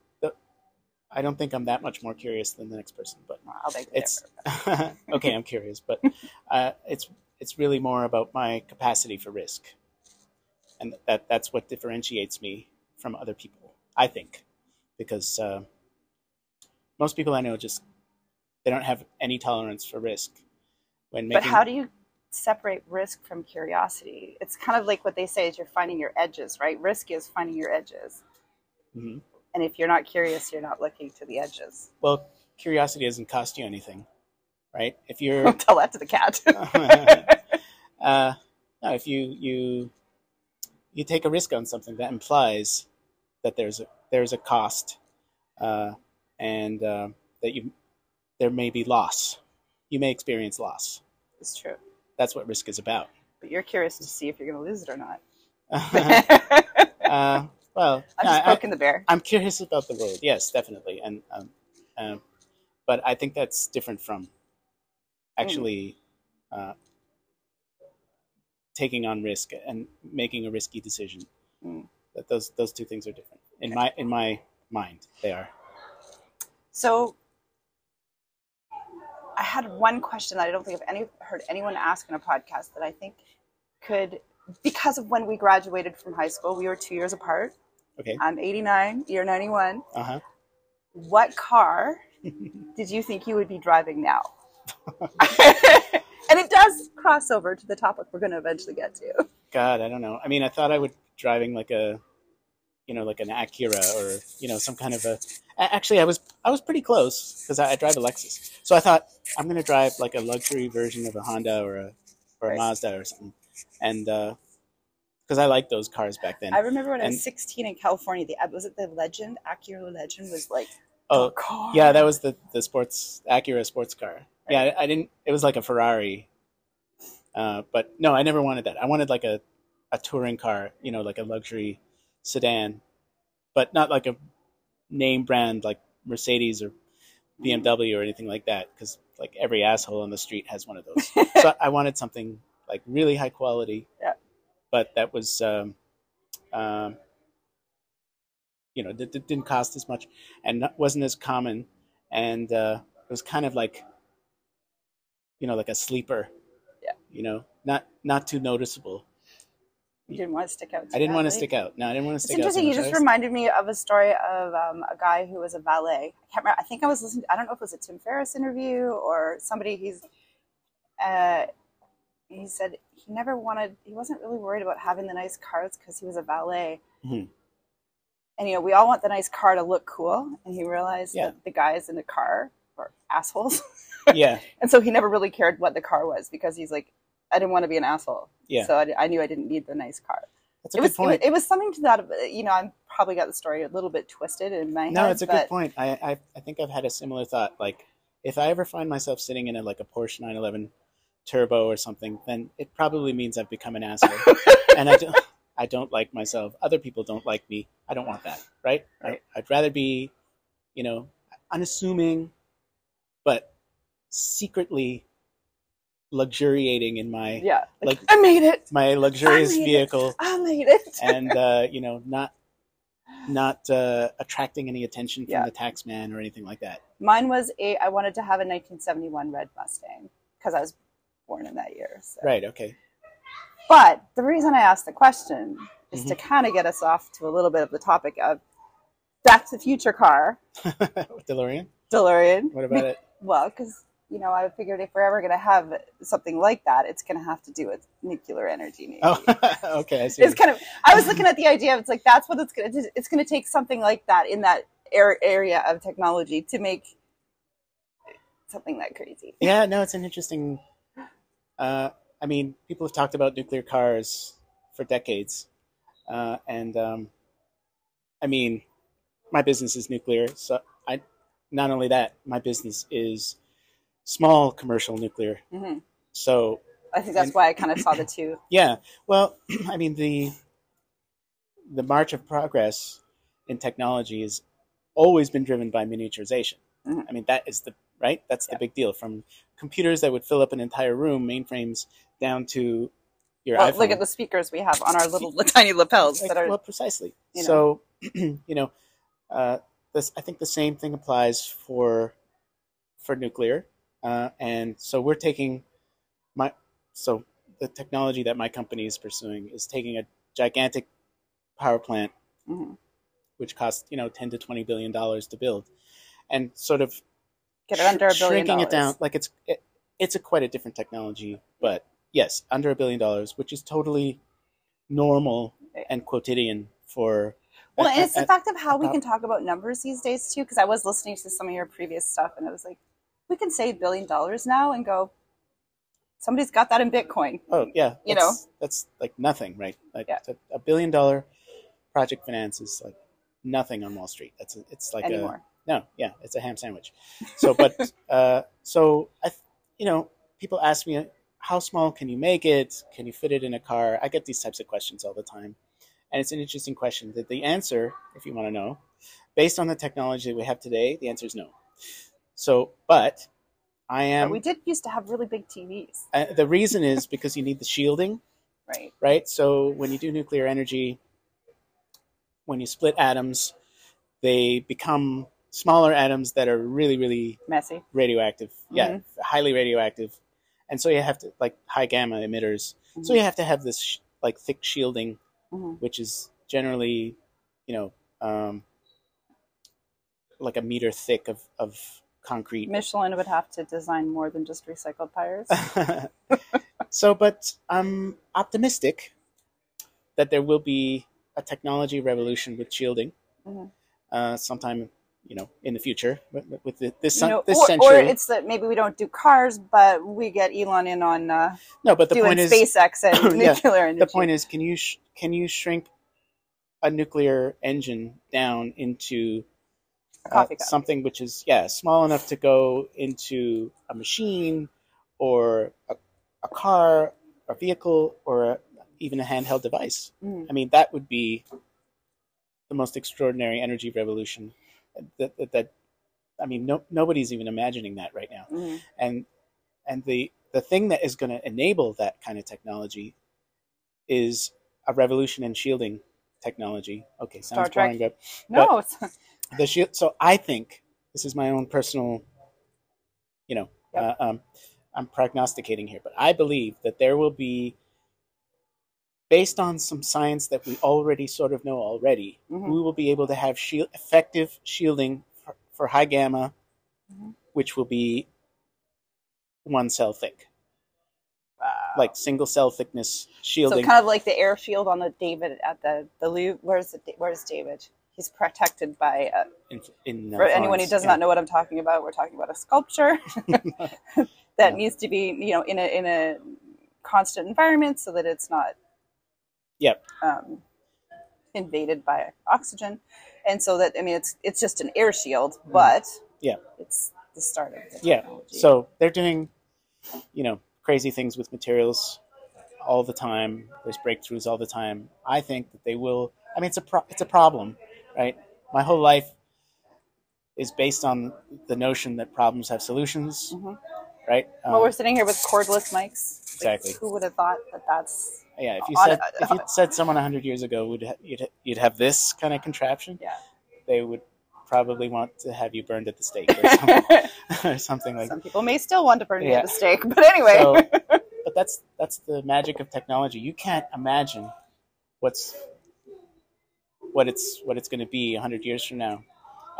I don't think I'm that much more curious than the next person, but I'll take it's okay. I'm curious, but uh, it's it's really more about my capacity for risk, and that that's what differentiates me from other people. I think, because uh, most people I know just they don't have any tolerance for risk. When making, but how do you separate risk from curiosity. It's kind of like what they say is you're finding your edges, right? Risk is finding your edges. Mhm. And if you're not curious, you're not looking to the edges. Well, curiosity doesn't cost you anything, right? If you're Tell that to the cat. uh, no, if you you you take a risk on something, that implies that there's a there's a cost, uh, and uh, that you there may be loss. You may experience loss. it's true. That's what risk is about. But you're curious to see if you're going to lose it or not. uh, well, I'm no, just I, poking the bear. I'm curious about the road. Yes, definitely, and um, um, but I think that's different from actually uh, taking on risk and making a risky decision. Mm. That those those two things are different in my in my mind. They are. So I had one question that I don't think I've any, heard anyone ask in a podcast that I think could, because of when we graduated from high school, we were two years apart. Okay. I'm 89, you're 91. Uh huh. What car did you think you would be driving now? and it does cross over to the topic we're going to eventually get to. God, I don't know. I mean, I thought I would driving like a, you know, like an Acura or you know some kind of a. Actually, I was I was pretty close because I, I drive a Lexus. So I thought I'm gonna drive like a luxury version of a Honda or a or a Right. Mazda or something, and because I liked those cars back then. I remember when I was 16 in California, the was it the Legend Acura Legend was like oh, car. yeah, that was the the sports Acura sports car. Yeah, I, I didn't. It was like a Ferrari. Uh, but no, I never wanted that. I wanted like a a touring car, you know, like a luxury sedan, but not like a name brand like Mercedes or BMW or anything like that, because like every asshole on the street has one of those. so I wanted something like really high quality, Yeah. but that was, um, um, you know, that, that didn't cost as much and not, wasn't as common, and uh, it was kind of like, you know, like a sleeper. Yeah. You know, not not too noticeable. You didn't want to stick out. I didn't want to stick out. No, I didn't want to It's stick out. interesting. You just was- reminded me of a story of um, a guy who was a valet. I can't remember. I think I was listening. I don't know if it was a Tim Ferriss interview or somebody. He's uh, he said he never wanted. He wasn't really worried about having the nice cars because he was a valet. Mhm. And you know, we all want the nice car to look cool, and he realized Yeah. that the guys in the car were assholes, yeah, and so he never really cared what the car was because he's like, I didn't want to be an asshole. Yeah. So I, I knew I didn't need the nice car that's a it good was, it was point. it was something to that. You know, I'm probably got the story a little bit twisted in my no, head. No, it's a but good point. I, I I think I've had a similar thought. Like, if I ever find myself sitting in a like a Porsche 911 Turbo or something, then it probably means I've become an asshole, and I don't I don't like myself. Other people don't like me. I don't want that, right? I, I'd rather be, you know, unassuming, but secretly luxuriating in my Yeah, like, Like- I made it. my luxurious I made it. vehicle. I made it. and uh, you know not not uh, attracting any attention from Yeah. the tax man or anything like that. Mine was a. I wanted to have a 1971 red Mustang because I was born in that year. So. Right. Okay. But the reason I asked the question is Mm-hmm. to kind of get us off to a little bit of the topic of Back to the Future car, DeLorean. DeLorean. What about it? Well, because you know, I figured if we're ever going to have something like that, it's going to have to do with nuclear energy. Maybe. Oh, okay. I see. it's kind of i was looking at the idea of it's like that's what it's gonna it's gonna take something like that in that area of technology to make something that crazy yeah. No, it's an interesting. Uh, I mean, people have talked about nuclear cars for decades, uh, and um, I mean, my business is nuclear, so I. Not only that, my business is small commercial nuclear. hmm So i think that's And- why i kind of saw the two Yeah. Well, I mean the the march of progress in technology has always been driven by miniaturization. Mhm. I mean that is the right. That's the big deal. From computers that would fill up an entire room, mainframes, down to your well, iPhone. look at the speakers we have on our little tiny lapels Like, that are well, precisely. you know. So, you know, uh, this I think the same thing applies for for nuclear, uh, and so we're taking my so the technology that my company is pursuing is taking a gigantic power plant, Mhm. which costs you know ten to twenty billion dollars to build, and sort of get it under a billion shrinking it down like it's it, it's a quite a different technology, but yes, under a billion dollars, which is totally normal and quotidian for. Well, and it's the fact of how we can talk about numbers these days too. Because I was listening to some of your previous stuff, and I was like, we can say billion dollars now and go. Somebody's got that in Bitcoin. Oh yeah, You know that's like nothing, right? Like Yeah. a, a billion dollar project finance is like nothing on Wall Street. That's a, it's like Anymore. a no, yeah, it's a ham sandwich. So, but uh, so I, you know, people ask me how small can you make it? Can you fit it in a car? I get these types of questions all the time, and it's an interesting question. That the answer, if you want to know, based on the technology that we have today, the answer is no. So, but I But am. we did used to have really big TVs, uh, the reason is because you need the shielding right? right? So when you do nuclear energy, when you split atoms, they become smaller atoms that are really, really Messy. radioactive. Yeah, Mhm. highly radioactive. And so you have to like high gamma emitters. So Mhm. you have to have this sh- like thick shielding, Mhm. which is generally, you know, um, like a meter thick of of concrete. Michelin would have to design more than just recycled tires. so, but I'm optimistic that there will be a technology revolution with shielding Mhm. uh, sometime, you know, in the future with, with the, this You know, this or, century. or it's that maybe we don't do cars, but we get Elon in on uh, no, but the doing point is, SpaceX and Yeah, nuclear energy. the point is, can you sh- can you shrink a nuclear engine down into coffee cup. something which is yeah small enough to go into a machine or a, a car, a vehicle, or a, even a handheld device. Mm. I mean, that would be the most extraordinary energy revolution. That, that, that I mean, no, nobody's even imagining that right now. Mhm. And and the the thing that is going to enable that kind of technology is a revolution in shielding technology. Okay, sounds boring, but No, it's, the shield. So I think this is my own personal, you know, Yep. uh, um, I'm prognosticating here, but I believe that there will be, based on some science that we already sort of know already, Mhm. we will be able to have shield, effective shielding for, for high gamma, Mhm. which will be one cell thick, wow. like single cell thickness shielding. so kind of like the airfield on the David at the the Louvre. Where's the Where's David? He's protected by. Uh, in, in, for anyone who does yeah. not know what I'm talking about, we're talking about a sculpture that Yeah. needs to be, you know, in a in a constant environment so that it's not Yep. um, invaded by oxygen, and so that I mean, it's it's just an air shield, but Mm-hmm. Yeah. it's the start of the Yeah. technology. So they're doing, you know, crazy things with materials all the time. There's breakthroughs all the time. I think that they will. I mean, it's a pro- it's a problem, right? My whole life is based on the notion that problems have solutions, Mhm. right? well, Um, we're sitting here with cordless mics. Like, Exactly. who would have thought that that's yeah. If you on- said if you said someone hundred years ago would ha- you'd ha- you'd have this kind of contraption, yeah. they would probably want to have you burned at the stake or something, or something like Some people may still want to burn Yeah. at the stake, but anyway. So, but that's that's the magic of technology. You can't imagine what's what it's what it's going to be hundred years from now.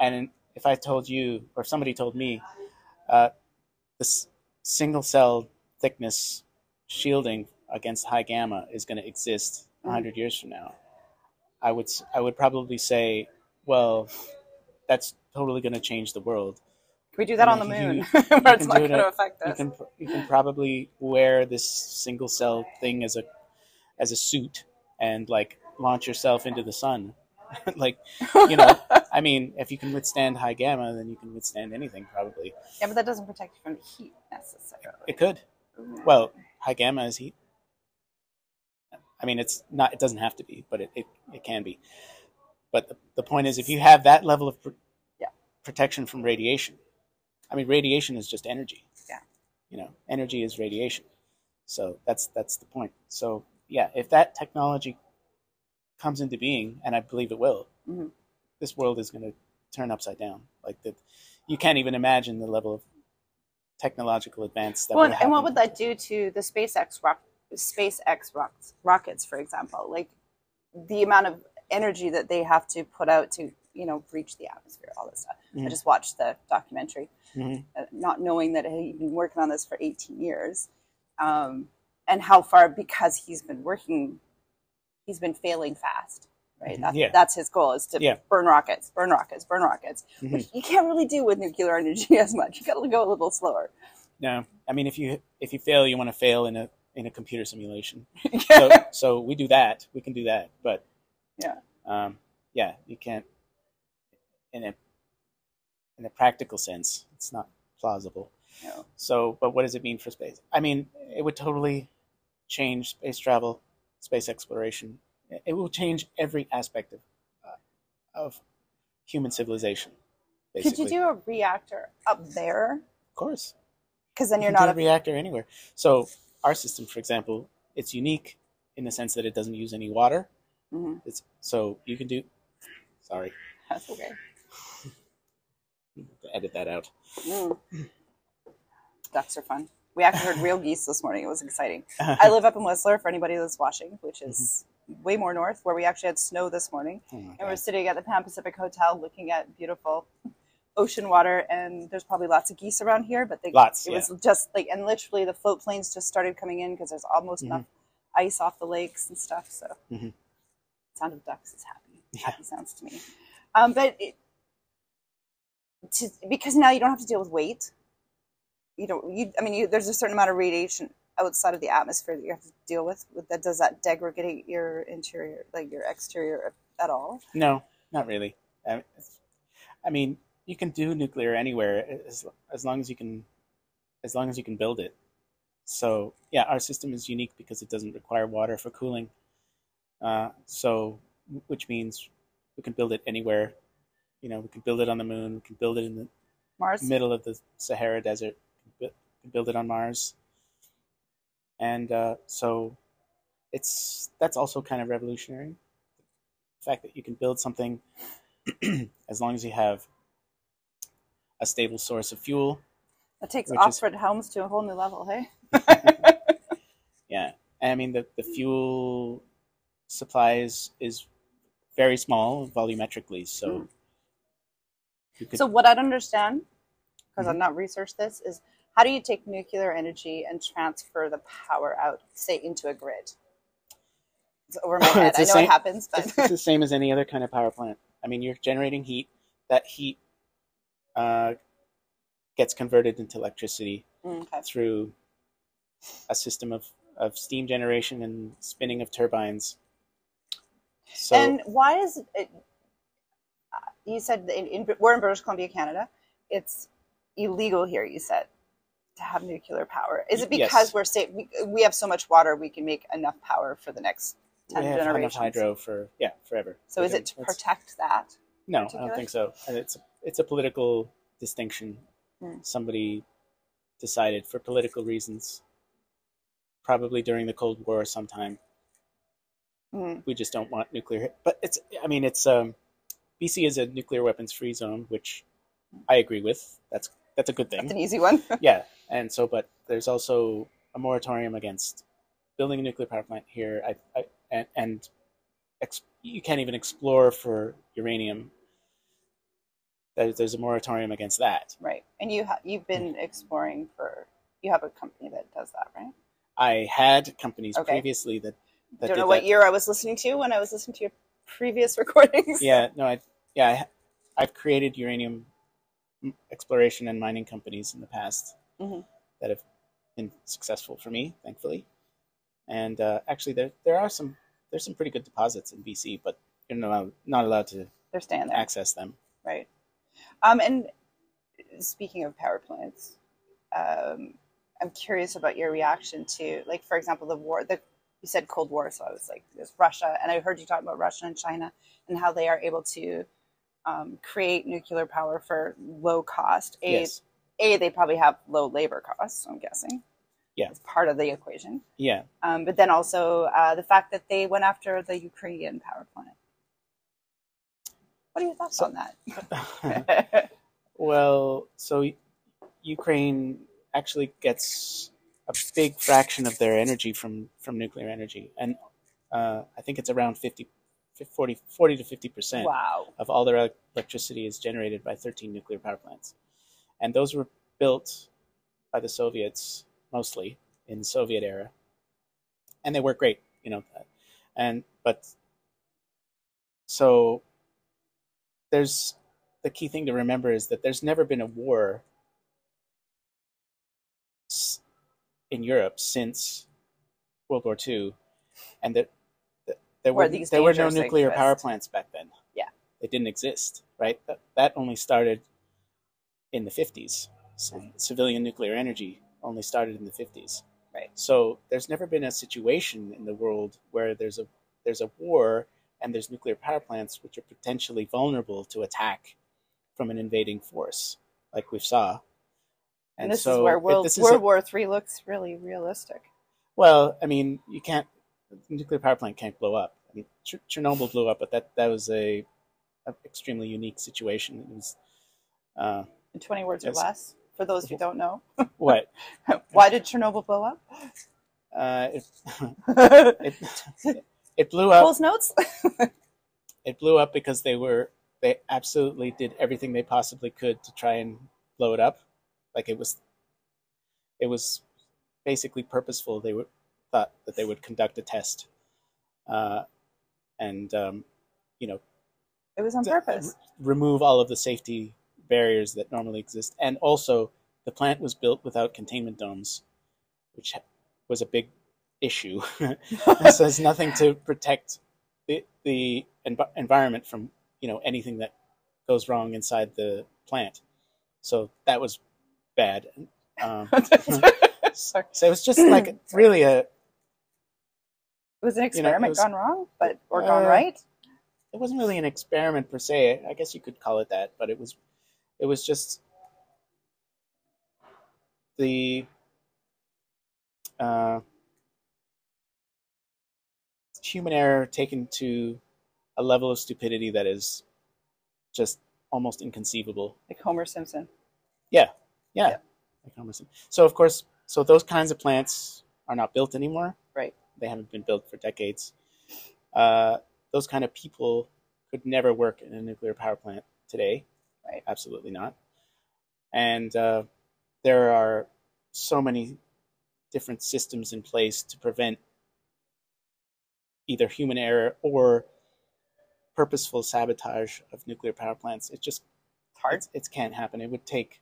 And if I told you, or if somebody told me, uh, this single cell thickness shielding against high gamma is going to exist Mhm. hundred years from now, I would I would probably say, well, that's totally going to change the world. Can we do that I on the moon, you- where it's can not going to affect you can you can probably wear this single cell thing as a as a suit and like launch yourself into the sun like you know i mean if you can withstand high gamma then you can withstand anything probably. Yeah, but that doesn't protect you from the heat necessarily. it could. Well high gamma is heat. I mean it's not it doesn't have to be but it, it, it can be. But the, the point is if you have that level of pr- Yeah. protection from radiation i mean radiation is just energy. Yeah. you know energy is radiation. So that's that's the point. So yeah if that technology comes into being and i believe it will Mhm. this world is going to turn upside down like that you can't even imagine the level of technological advance that Well, and, what would that do to the SpaceX rock, SpaceX rocks, rockets, for example? Like the amount of energy that they have to put out to, you know, reach the atmosphere, all this stuff. I Mhm. just watched the documentary, Mhm. uh, not knowing that he'd been working on this for 18 years. Um, and how far because he's been working, he's been failing fast. Right, Mhm. that's, Yeah. that's his goal is to Yeah. burn rockets, burn rockets, burn rockets, Mhm. which you can't really do with nuclear energy as much. You got to go a little slower. No, I mean if you if you fail, you want to fail in a in a computer simulation. So so we do that. We can do that, but Yeah. um, yeah, you can't in a in a practical sense. It's not plausible. No. So, but what does it mean for space? I mean, it would totally change space travel, space exploration. It- will change every aspect of uh, of human civilization. Basically, Could you do a reactor up there? Of course, Because then you you're do not a reactor anywhere. So our system, for example, it's unique in the sense that it doesn't use any water. Mhm. It's so you can do. Sorry, That's okay. edit that out. Mm. Ducks are fun. We actually heard real geese this morning. It was exciting. I live up in Whistler for anybody that's watching, which is way more north, where we actually had snow this morning. Oh And we're sitting at the Pan Pacific Hotel looking at beautiful ocean water. And there's probably lots of geese around here, but they, Lots, it was just like, and literally the float planes just started coming in because there's almost Mhm. enough ice off the lakes and stuff. So, Mhm. sound of ducks is happy. Yeah. Happy sounds to me. Um, but it, to, because now you don't have to deal with weight. You don't. You. I mean, you, there's a certain amount of radiation outside of the atmosphere that you have to deal with. with that does that degrade your interior, like your exterior, at all? No, not really. I I mean, you can do nuclear anywhere as, as long as you can, as long as you can build it. So yeah, our system is unique because it doesn't require water for cooling. Uh, so, which means we can build it anywhere. You know, we can build it on the moon. We can build it in the Mars. middle of the Sahara Desert. Build it on Mars. And uh, so, it's that's also kind of revolutionary. The fact that you can build something as long as you have a stable source of fuel. That takes which is- Oxford Helms to a whole new level, hey? Yeah, and I mean the the fuel supply is is very small volumetrically, so Mm. could So what I'd understand, because Mm-hmm. I've not researched this, is how do you take nuclear energy and transfer the power out, say, into a grid? It's over my head. I know same- it happens, but it's, it's the same as any other kind of power plant. I mean, you're generating heat. That heat uh, gets converted into electricity okay. through a system of, of steam generation and spinning of turbines. So and why is it? uh, You said in, in, we're in British Columbia, Canada. It's illegal here. You said to have nuclear power. Is it because Yes. we're safe? We, we have so much water, we can make enough power for the next ten we have generations. enough hydro for yeah forever. So is it to protect that? No, I don't think so. And it's it's a political distinction. Hmm. Somebody decided for political reasons, probably during the Cold War sometime. Mm. We just don't want nuclear. But it's I mean it's um, BC is a nuclear weapons free zone, which I agree with. That's that's a good That's thing. an easy one. yeah, and so but there's also a moratorium against building a nuclear power plant here. I, I and, and ex, you can't even explore for uranium. There's, there's a moratorium against that. Right. And you ha- you've been mm. exploring for you have a company that does that, right? I had companies Okay. previously that that Don't know what that. year I was listening to when I was listening to your previous recordings. Yeah, no, I yeah, I, I've created uranium exploration and mining companies in the past Mhm. that have been successful for me, thankfully. And uh, actually, there there are some there's some pretty good deposits in BC, but you're not not allowed to They're staying there. access them. Right. Um, and speaking of power plants, um, I'm curious about your reaction to, like, for example, the war. The you said Cold War, so I was like, there's Russia, and I heard you talk about Russia and China and how they are able to um, create nuclear power for low cost. A, Yes, a, they probably have low labor costs. I'm guessing. Yeah. it's part of the equation. yeah. Um, but then also uh, the fact that they went after the Ukrainian power plant. What are your thoughts So- on that? well, so Ukraine actually gets a big fraction of their energy from from nuclear energy, and uh, I think it's around 50, 40, 40 to fifty percent. wow. of all their electricity is generated by 13 nuclear power plants. And those were built by the Soviets mostly in the Soviet era. and they work great, you know, and but so there's the key thing to remember is that there's never been a war in Europe since World War II, and that, that there were these there were no nuclear power plants back then. Yeah. they didn't exist. Right, that, that only started in the 50s. So civilian nuclear energy only started in the 50s. Right. So there's never been a situation in the world where there's a there's a war and there's nuclear power plants which are potentially vulnerable to attack from an invading force, like we saw. And, this so is where World, is World a- War Three looks really realistic. well, I mean, you can't. Nuclear power plant can't blow up. I mean, Ch- Chernobyl blew up, but that that was a, a extremely unique situation. It was uh, In 20 words or less, for those who don't know. what Why did Chernobyl blow up? uh, it, it it blew up. Coles Notes? It blew up because they were they absolutely did everything they possibly could to try and blow it up. Like it was, it was basically purposeful. They would thought that they would conduct a test, uh, and um, you know It was on purpose. remove all of the safety barriers that normally exist. And also, the plant was built without containment domes, which was a big issue. so has nothing to protect the the env- environment from you know anything that goes wrong inside the plant. So that was bad. Um, so it was just like really a It was an You know, experiment was- gone wrong, but or gone Uh, right. it wasn't really an experiment per se. I guess you could call it that, but it was it was just the uh, human error taken to a level of stupidity that is just almost inconceivable. Like Homer Simpson. Yeah, yeah. Yeah. Like Homer Simpson. So of course, so those kinds of plants are not built anymore. Right. They haven't been built for decades. Uh, those kind of people could never work in a nuclear power plant today. Right. Absolutely not. And uh, there are so many different systems in place to prevent either human error or purposeful sabotage of nuclear power plants. It just hard. it can't happen. It would take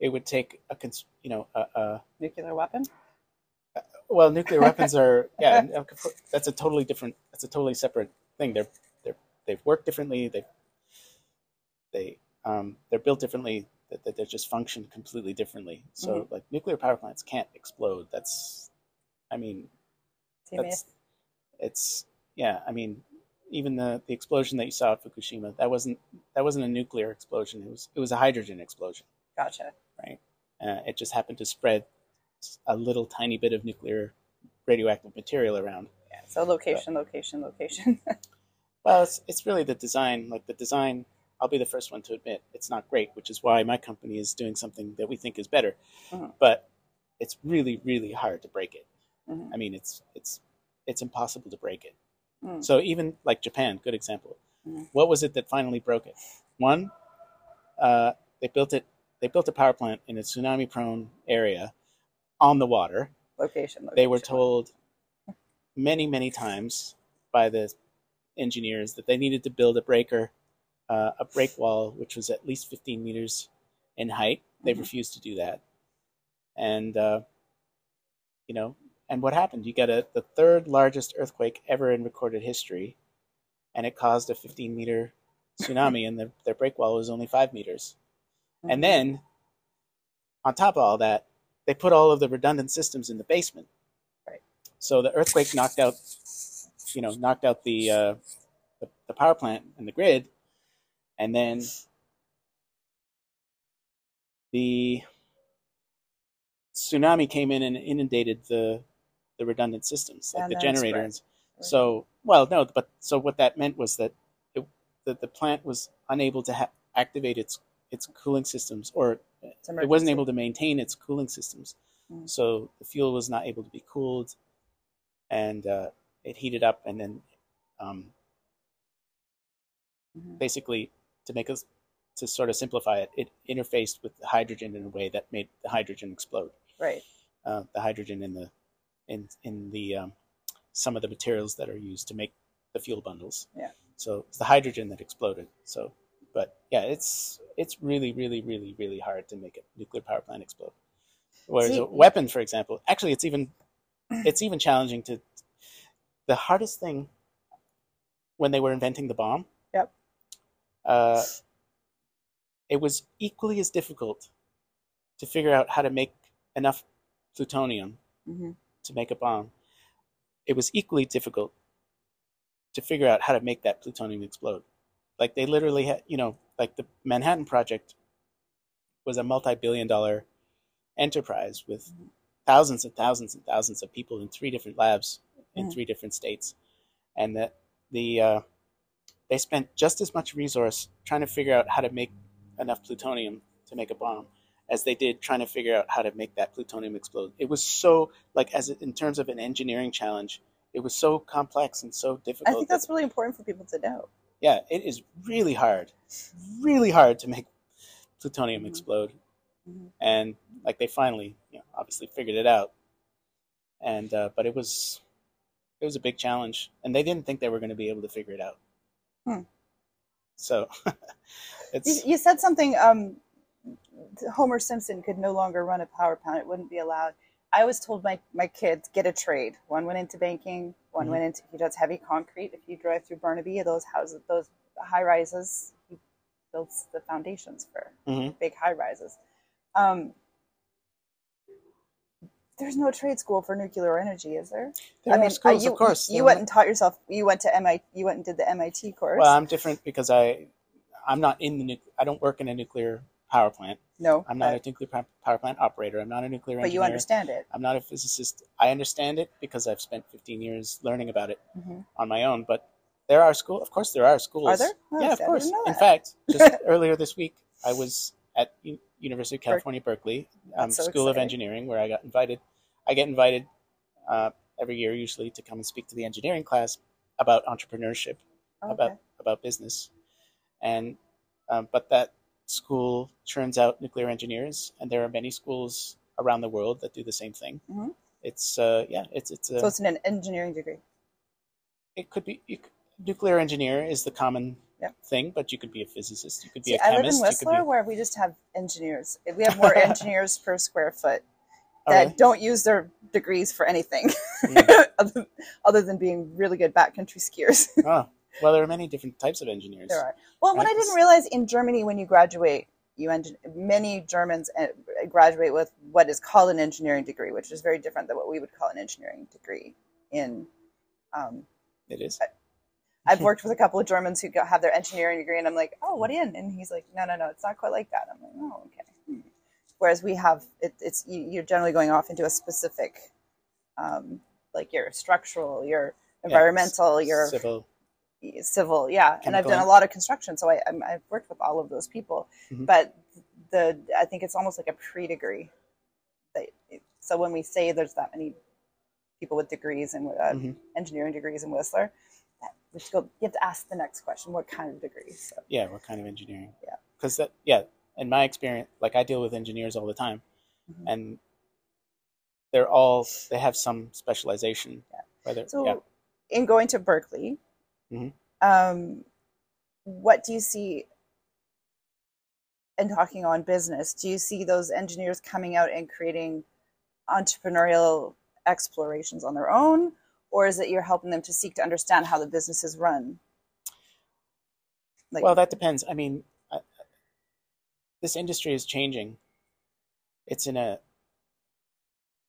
it would take a cons- you know a, a Nuclear weapon. well nuclear weapons are yeah that's a totally different that's a totally separate thing. They're they're they've worked differently. They they um, they're built differently. That that they just function completely differently. So like nuclear power plants can't explode. That's I mean See, that's it's yeah i mean even the the explosion that you saw at fukushima that wasn't that wasn't a nuclear explosion it was it was a hydrogen explosion Gotcha. Right. Uh, it just happened to spread a little tiny bit of nuclear radioactive material around Yeah. So location, location, location. well it's, it's really the design like the design i'll be the first one to admit it's not great which is why my company is doing something that we think is better Mhm. but it's really really hard to break it Mhm. i mean it's it's it's impossible to break it Mm. so even like japan good example Mhm. what was it that finally broke it one uh, they built it they built a power plant in a tsunami prone area on the water location, location. they were told many many times by the engineers that they needed to build a breaker uh, a break wall which was at least 15 meters in height they Mhm. refused to do that and uh, you know and what happened you got a the third largest earthquake ever in recorded history and it caused a 15 meter tsunami and the, their break wall was only five meters Mhm. and then on top of all that they put all of the redundant systems in the basement Right. so the earthquake knocked out you know knocked out the uh, the, the power plant and the grid and then the tsunami came in and inundated the the redundant systems like And the generators. so well no but so what that meant was that it, that the plant was unable to ha- activate its its cooling systems or it wasn't able to maintain its cooling systems. Mm. so the fuel was not able to be cooled and uh, it heated up and then um, Mhm. basically to make us to sort of simplify it it interfaced with the hydrogen in a way that made the hydrogen explode Right. uh, the hydrogen in the in in the um, some of the materials that are used to make the fuel bundles. Yeah. So it's the hydrogen that exploded. So, but yeah, it's it's really, really, really, really hard to make a nuclear power plant explode. Whereas See- a weapon, for example, actually, it's even it's even challenging to. The hardest thing when they were inventing the bomb. Uh, it was equally as difficult to figure out how to make enough plutonium hmm to make a bomb. It was equally difficult to figure out how to make that plutonium explode. Like they literally had, you know, like the Manhattan Project was a multi-billion dollar enterprise with thousands and thousands and thousands of people in three different labs in Mhm. three different states, and that the uh, they spent just as much resource trying to figure out how to make enough plutonium to make a bomb as they did trying to figure out how to make that plutonium explode. It was so like as in terms of an engineering challenge, it was so complex and so difficult. I think that- that's really important for people to know. yeah, it is really hard, really hard to make plutonium Mhm. explode, Mhm. and like they finally, you know, obviously figured it out, and uh, but it was it was a big challenge, and they didn't think they were going to be able to figure it out. Hmm. So You, it's you said something. Um, Homer Simpson could no longer run a power plant; it wouldn't be allowed. I always told my my kids get a trade. One went into banking. One Mhm. went into he does heavy concrete. If you drive through Burnaby, those houses, those high rises, he builds the foundations for Mhm. big high rises. Um, there's no trade school for nuclear energy, is there? there I are mean, uh, schools, you, of course. You went and taught yourself. You went to MIT. You went and did the MIT course. well, I'm different because I I'm not in the I don't work in a nuclear power plant. no, I'm not but, a nuclear power plant operator. I'm not a nuclear but you understand it. I'm not a physicist. I understand it because I've spent 15 years learning about it hmm on my own. But there are school, of course, there are schools. Are there? Oh, yeah, of course. In fact, just earlier this week, I was at University of California, Berkeley, um, so School of. Engineering, where I got invited. I get invited uh, every year, usually, to come and speak to the engineering class about entrepreneurship, about Okay. about business, and um, but that school churns out nuclear engineers, and there are many schools around the world that do the same thing. Mhm. It's uh, yeah, it's it's a, So it's an engineering degree. it could be you, nuclear engineer is the common Yep. thing, but you could be a physicist, you could be See, a I live in chemist, Whistler be where we just have engineers. We have more engineers per square foot Oh, that really? don't use their degrees for anything Mm. other, other than being really good backcountry skiers. oh, well, there are many different types of engineers. there are. Well, what I didn't realize in Germany, when you graduate, you engin- many Germans uh, graduate with what is called an engineering degree, which is very different than what we would call an engineering degree. In um, It is. I've worked with a couple of Germans who have their engineering degree, and I'm like, oh, what in? And he's like, no, no, no, it's not quite like that. I'm like, oh, okay. Hmm. Whereas we have, it, it's you, you're generally going off into a specific, um, like your structural, your Yeah, environmental, your civil. civil, yeah. And I've done a lot of construction, so I, I'm, I've worked with all of those people. Mhm. But the, I think it's almost like a pre-degree. So when we say there's that many people with degrees and uh, Mhm. engineering degrees in Whistler, that, we have to go. You have to ask the next question: What kind of degrees? So, Yeah, what kind of engineering? Yeah. Because that, yeah, in my experience, like I deal with engineers all the time, Mhm. and they're all they have some specialization. Yeah. Whether so yeah, in going to Berkeley, Mhm. um, what do you see? And talking on business, do you see those engineers coming out and creating entrepreneurial explorations on their own, or is it you're helping them to seek to understand how the business is run? Like, well, that depends. I mean, I, this industry is changing. It's in a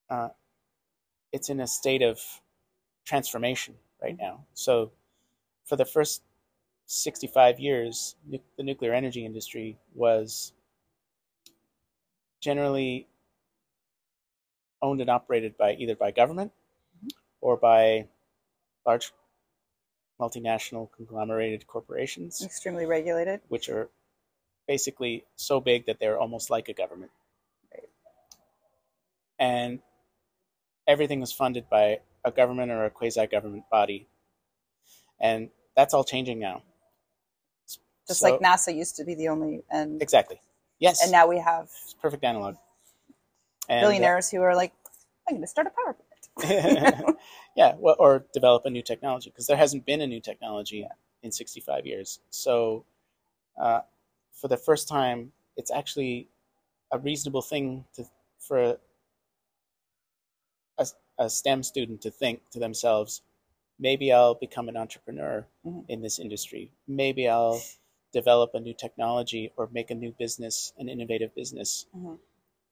uh, it's in a state of transformation right now. So, for the first sixty-five years, nu- the nuclear energy industry was generally owned and operated by either by government or by large multinational conglomerated corporations extremely regulated. which are basically so big that they're almost like a government. Right. And everything was funded by a government or a quasi government body. And that's all changing now. Just So- like NASA used to be the only, and Exactly. Yes. and now we have perfect analog. And, uh, billionaires who are like, I'm going to start a power. yeah, well, or develop a new technology because there hasn't been a new technology in 65 years. So, uh, for the first time, it's actually a reasonable thing to for a, a STEM student to think to themselves, maybe I'll become an entrepreneur Mhm. in this industry. Maybe I'll develop a new technology or make a new business, an innovative business. Mhm.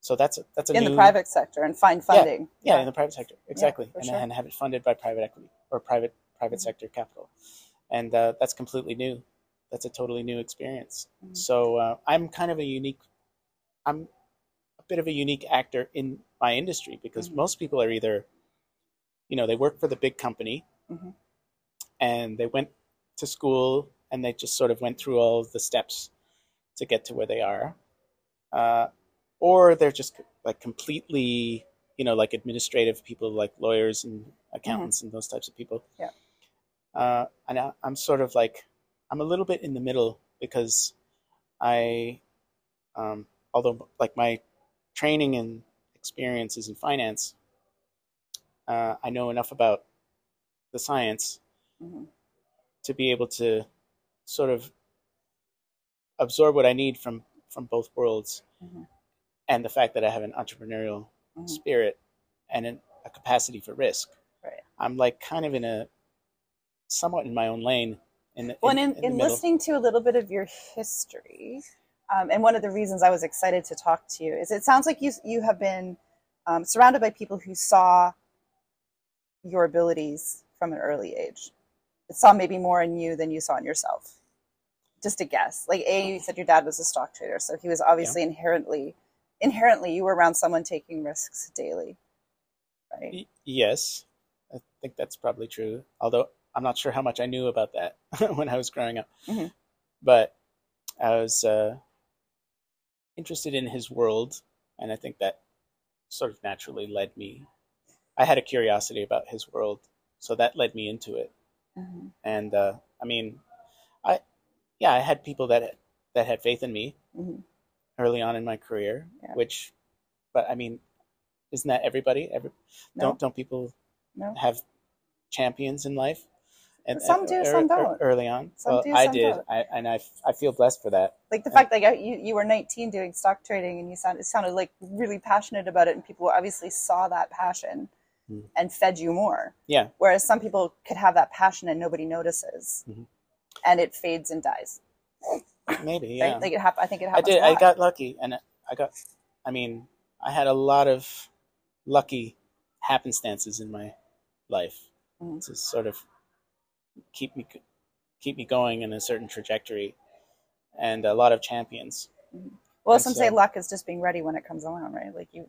So that's a, that's a in new, the private sector and find funding. yeah, in the private sector, exactly, for and, sure. and have it funded by private equity or private private Mhm. sector capital, and uh, that's completely new. That's a totally new experience. Mhm. So uh, I'm kind of a unique. I'm a bit of a unique actor in my industry because Mhm. most people are either, you know, they work for the big company, Mhm. and they went to school and they just sort of went through all of the steps to get to where they are, uh, or they're just like completely, you know, like administrative people, like lawyers and accountants and those types of people. Yeah. Uh, and I, I'm sort of like, I'm a little bit in the middle because I, um, although like my training and experience is in finance, uh, I know enough about the science Mhm. to be able to sort of absorb what I need from from both worlds, Mhm. And the fact that I have an entrepreneurial Mhm. spirit and an, a capacity for risk. Right. I'm like kind of in a somewhat in my own lane. In the, Well, in, and in, in in listening to a little bit of your history, um, and one of the reasons I was excited to talk to you is it sounds like you you have been um, surrounded by people who saw your abilities from an early age. It saw maybe more in you than you saw in yourself. Just a guess. Like A, you said your dad was a stock trader, so he was obviously inherently inherently you were around someone taking risks daily, right? Yes, I think that's probably true. Although I'm not sure how much I knew about that when I was growing up. Mhm. But I was uh, interested in his world, and I think that sort of naturally led me. I had a curiosity about his world, so that led me into it. Mhm. And uh, I mean, I yeah, I had people that that had faith in me Mhm. Early on in my career, Yeah. which, but I mean, isn't that everybody? Every, No. Don't don't people No. have champions in life? And Some do, some don't. Early on, Some well, do, I did. I, and I, I feel blessed for that. like the fact that you you were 19 doing stock trading and you sounded it sounded like really passionate about it and people obviously saw that passion Hmm. and fed you more Yeah, whereas some people could have that passion and nobody notices Mhm. and it fades and dies maybe. right Yeah, like it hap- i think it happened. I did. I got lucky, and I got. I mean, I had a lot of lucky happenstances in my life Mhm. to sort of keep me keep me going in a certain trajectory, and a lot of champions. well and some so- say luck is just being ready when it comes around right like you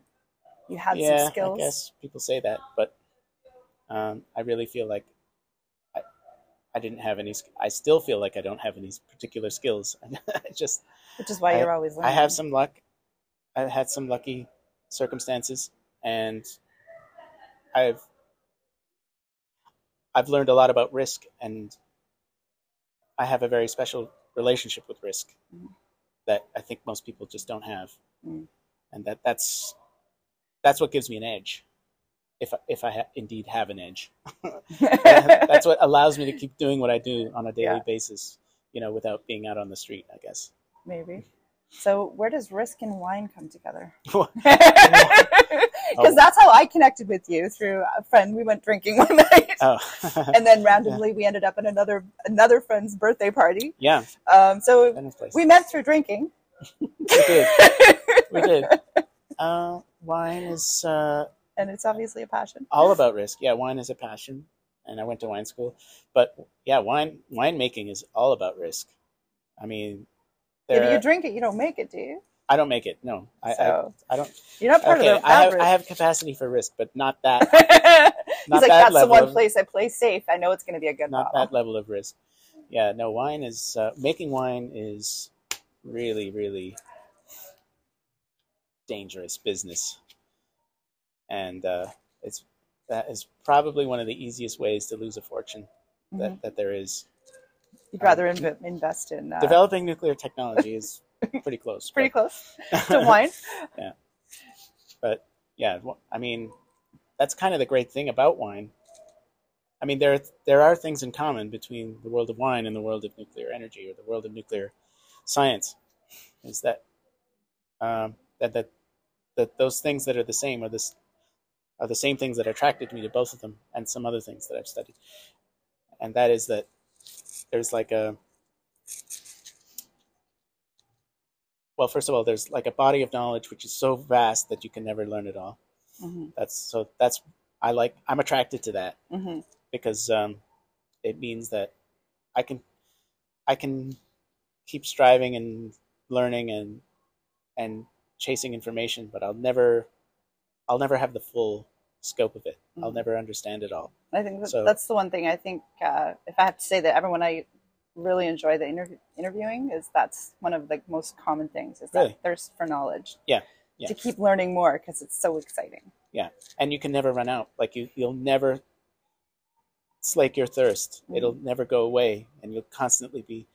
you had yeah, some skills I guess people say that, but um, I really feel like I didn't have any. I still feel like I don't have any particular skills. I just which is why I- you're always Learning. I have some luck. I had some lucky circumstances, and I've I've learned a lot about risk, and I have a very special relationship with risk Mhm. that I think most people just don't have, Mm. and that that's that's what gives me an edge. If I, if I ha- indeed have an edge, that's what allows me to keep doing what I do on a daily Yeah. basis, you know, without being out on the street. I guess. maybe so where does risk and wine come together Oh. because that's how I connected with you through a friend. We went drinking one night, oh, and then randomly we ended up at another another friend's birthday party. yeah, Um, so we met through drinking. We did. We did. Uh, wine is uh, and it's obviously a passion. all about risk. Yeah, wine is a passion, and I went to wine school. But yeah, wine winemaking is all about risk. I mean, If you drink it, you don't make it, do you? I don't make it. No, I, So I, I don't. you're not part Okay, of the I have. I have capacity for risk, but not that He's not like, that that's the one of- place I play safe. I know it's going to be a good not bottle. that level of risk. Yeah, no, wine is uh, making wine is really, really dangerous business, and uh, it's that is probably one of the easiest ways to lose a fortune that, Mhm. that there is. You'd rather inv- invest in uh, Developing nuclear technology is pretty close. pretty but, close to wine. Yeah, but yeah, I mean, that's kind of the great thing about wine. I mean, there there are things in common between the world of wine and the world of nuclear energy or the world of nuclear science. Is that um, that that that those things that are the same are this are the same things that attracted me to both of them and some other things that I've studied, and that is that there's like a well, first of all, there's like a body of knowledge which is so vast that you can never learn it all. Mm-hmm. That's so that's I like I'm attracted to that Mm-hmm. because um, it means that I can I can keep striving and learning and and chasing information, but I'll never I'll never have the full scope of it. I'll Mhm. never understand it all. I think that, So- that's the one thing I think uh, if I have to say that everyone I really enjoy the interview, interviewing is that's one of the most common things is that Really? thirst for knowledge. Yeah, yeah. To keep learning more because it's so exciting. Yeah. And you can never run out. Like you you'll never slake your thirst. Mhm. It'll never go away and you'll constantly be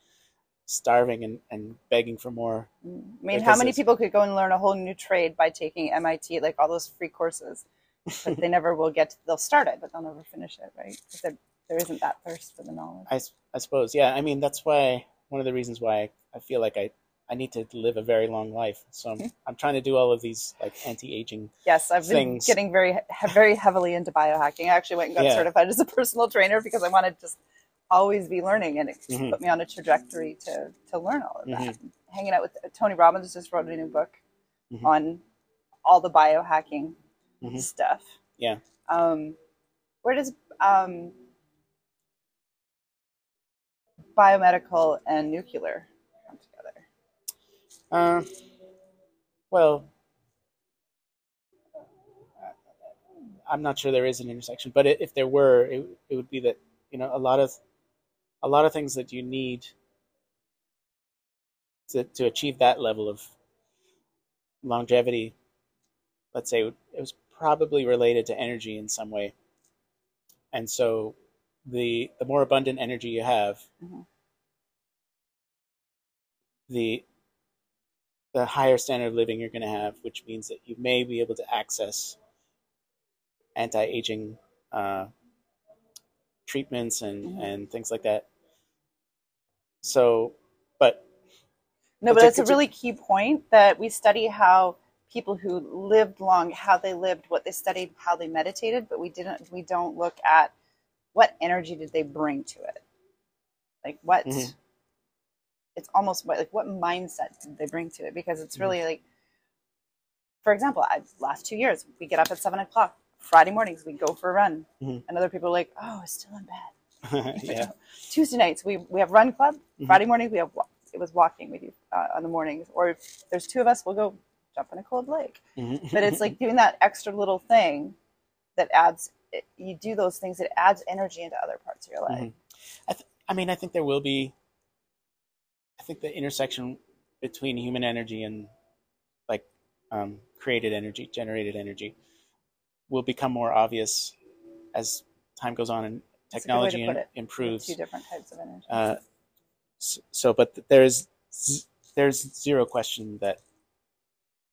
starving and, and begging for more. Mm. I mean, how many people could go and learn a whole new trade by taking MIT, like all those free courses, but they never will get. To, they'll start it, but they'll never finish it, right? 'Cause there, there isn't that thirst for the knowledge. I, I suppose, yeah. I mean, that's why one of the reasons why I, I feel like I, I need to live a very long life. So I'm, I'm trying to do all of these like anti-aging. Yes, I've been things. getting very, very heavily into biohacking. I actually went and got Yeah. certified as a personal trainer because I wanted to just always be learning, and it Mhm. put me on a trajectory to to learn all of that. Mm-hmm. Hanging out with Tony Robbins just wrote a new book Mhm. on all the biohacking Mhm. stuff. Yeah. Um, where does um, biomedical and nuclear come together? Uh, well, I'm not sure there is an intersection, but if there were, it, it would be that you know a lot of a lot of things that you need to to achieve that level of longevity. Let's say it was probably related to energy in some way, and so the the more abundant energy you have, Mhm. the the higher standard of living you're going to have, which means that you may be able to access anti-aging uh, treatments and, Mhm. and things like that. So, but No, but it's a a- really key point that we study how people who lived long, how they lived, what they studied, how they meditated, but we didn't. We don't look at what energy did they bring to it, like what. Mhm. It's almost what, like what mindset did they bring to it? Because it's Mhm. really like, for example, I, last two years we get up at seven o'clock Friday mornings. We go for a run, Mhm. and other people are like, "Oh, it's still in bed." yeah, Tuesday nights we we have run club. Mhm. Friday morning we have it was walking with you uh, on the mornings. Or if there's two of us, we'll go jump in a cold lake. Mhm. But it's like doing that extra little thing that adds. It, you do those things that adds energy into other parts of your life. Mhm. I, th- I mean, I think there will be. I think the intersection between human energy and like um, created energy, generated energy, will become more obvious as time goes on and That's a good way to technology it. improves. Two different types of energy. Uh, s- so, but there's there's zero question that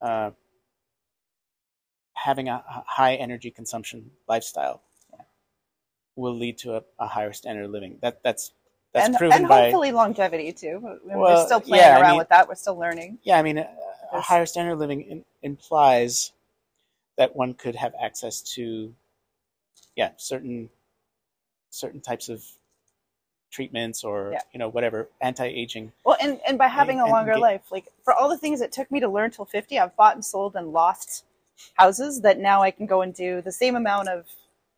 uh, having a high energy consumption lifestyle will lead to a, a higher standard of living. That that's that's and, proven and by hopefully longevity too. We're still playing yeah, I around mean- with that. We're still learning. yeah. I mean, a, a higher standard of living in, implies that one could have access to yeah certain certain types of treatments or Yeah. you know whatever anti-aging Well, and, and by having a longer get- life, like for all the things it took me to learn till 50, I've bought and sold and lost houses that now I can go and do the same amount of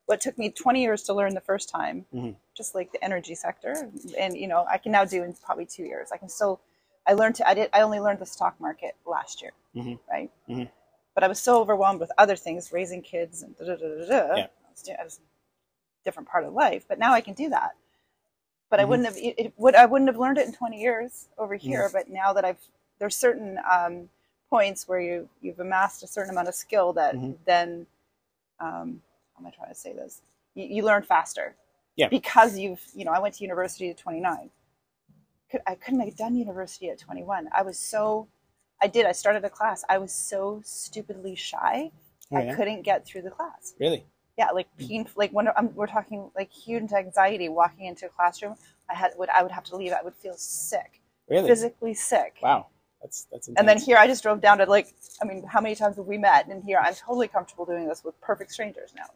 what took me 20 years to learn the first time, Mhm. just like the energy sector. And, you know, I can now do in probably two years. I can still, I learned to, I did, I only learned the stock market last year, Mhm. right? Mhm. But I was so overwhelmed with other things, raising kids and da da da da da. Yeah. I was, doing- I was different part of life, but now I can do that but I Mhm. wouldn't have it, would I wouldn't have learned it in 20 years over Mm-hmm. here. But now that I've there's certain um, points where you you've amassed a certain amount of skill that Mhm. then um, how am I trying to say this? You, you learn faster. Yeah. Because you've you know I went to university at 29. Could, I couldn't have done university at 21. I was so I did. I started a class. I was so stupidly shy. Oh, I couldn't get through the class. really yeah, like painful. Like when I'm, we're talking like huge anxiety walking into a classroom, I had would I would have to leave. I would feel sick, Really? physically sick. Wow. That's that's. And then here I just drove down to like, I mean, how many times have we met? And here I'm totally comfortable doing this with perfect strangers now.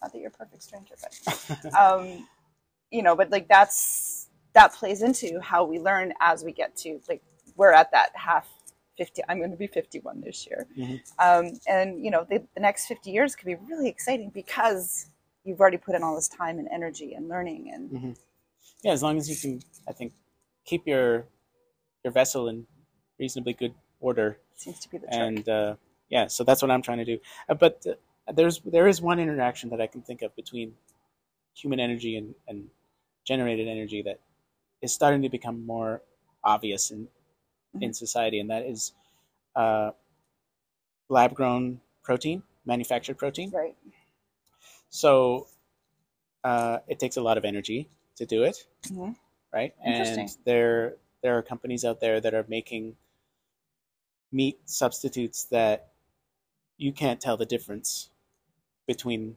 Not that you're a perfect stranger, but um, you know, but like that's that plays into how we learn as we get to like we're at that half 50 i'm going to be 51 this year Mhm. um, and you know the, the next 50 years could be really exciting because you've already put in all this time and energy and learning and yeah, as long as you can, I think, keep your your vessel in reasonably good order, seems to be the trick and uh, yeah, so that's what I'm trying to do. Uh, but uh, there's there is one interaction that I can think of between human energy and, and generated energy that is starting to become more obvious in in society, and that is uh, lab grown protein, manufactured protein. right So uh, it takes a lot of energy to do it, Mhm. right? Interesting. And there there are companies out there that are making meat substitutes that you can't tell the difference between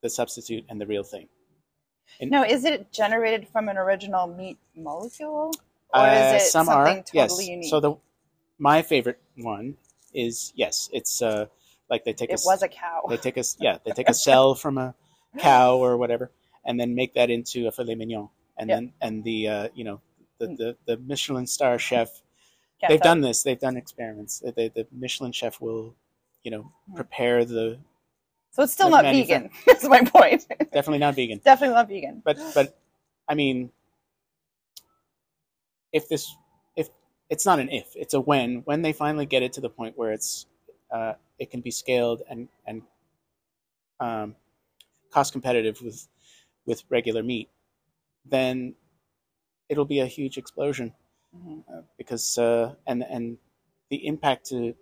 the substitute and the real thing. now is it generated from an original meat molecule or Uh, is it some something are. totally yes. unique? So the my favorite one is yes, it's uh like they take it a was a cow. they take a yeah they take a cell from a cow or whatever and then make that into a filet mignon. And Yeah. then and the uh, you know the, the the Michelin star chef Can't they've tell. done this. They've done experiments. They- they- the Michelin chef will you know Hmm. prepare the so it's still not vegan that's my point. Definitely not vegan. Definitely not vegan. But but I mean if this if it's not an if it's a when when they finally get it to the point where it's uh, it can be scaled and and um, cost competitive with with regular meat then it'll be a huge explosion Mhm. uh, because uh, and and the impact to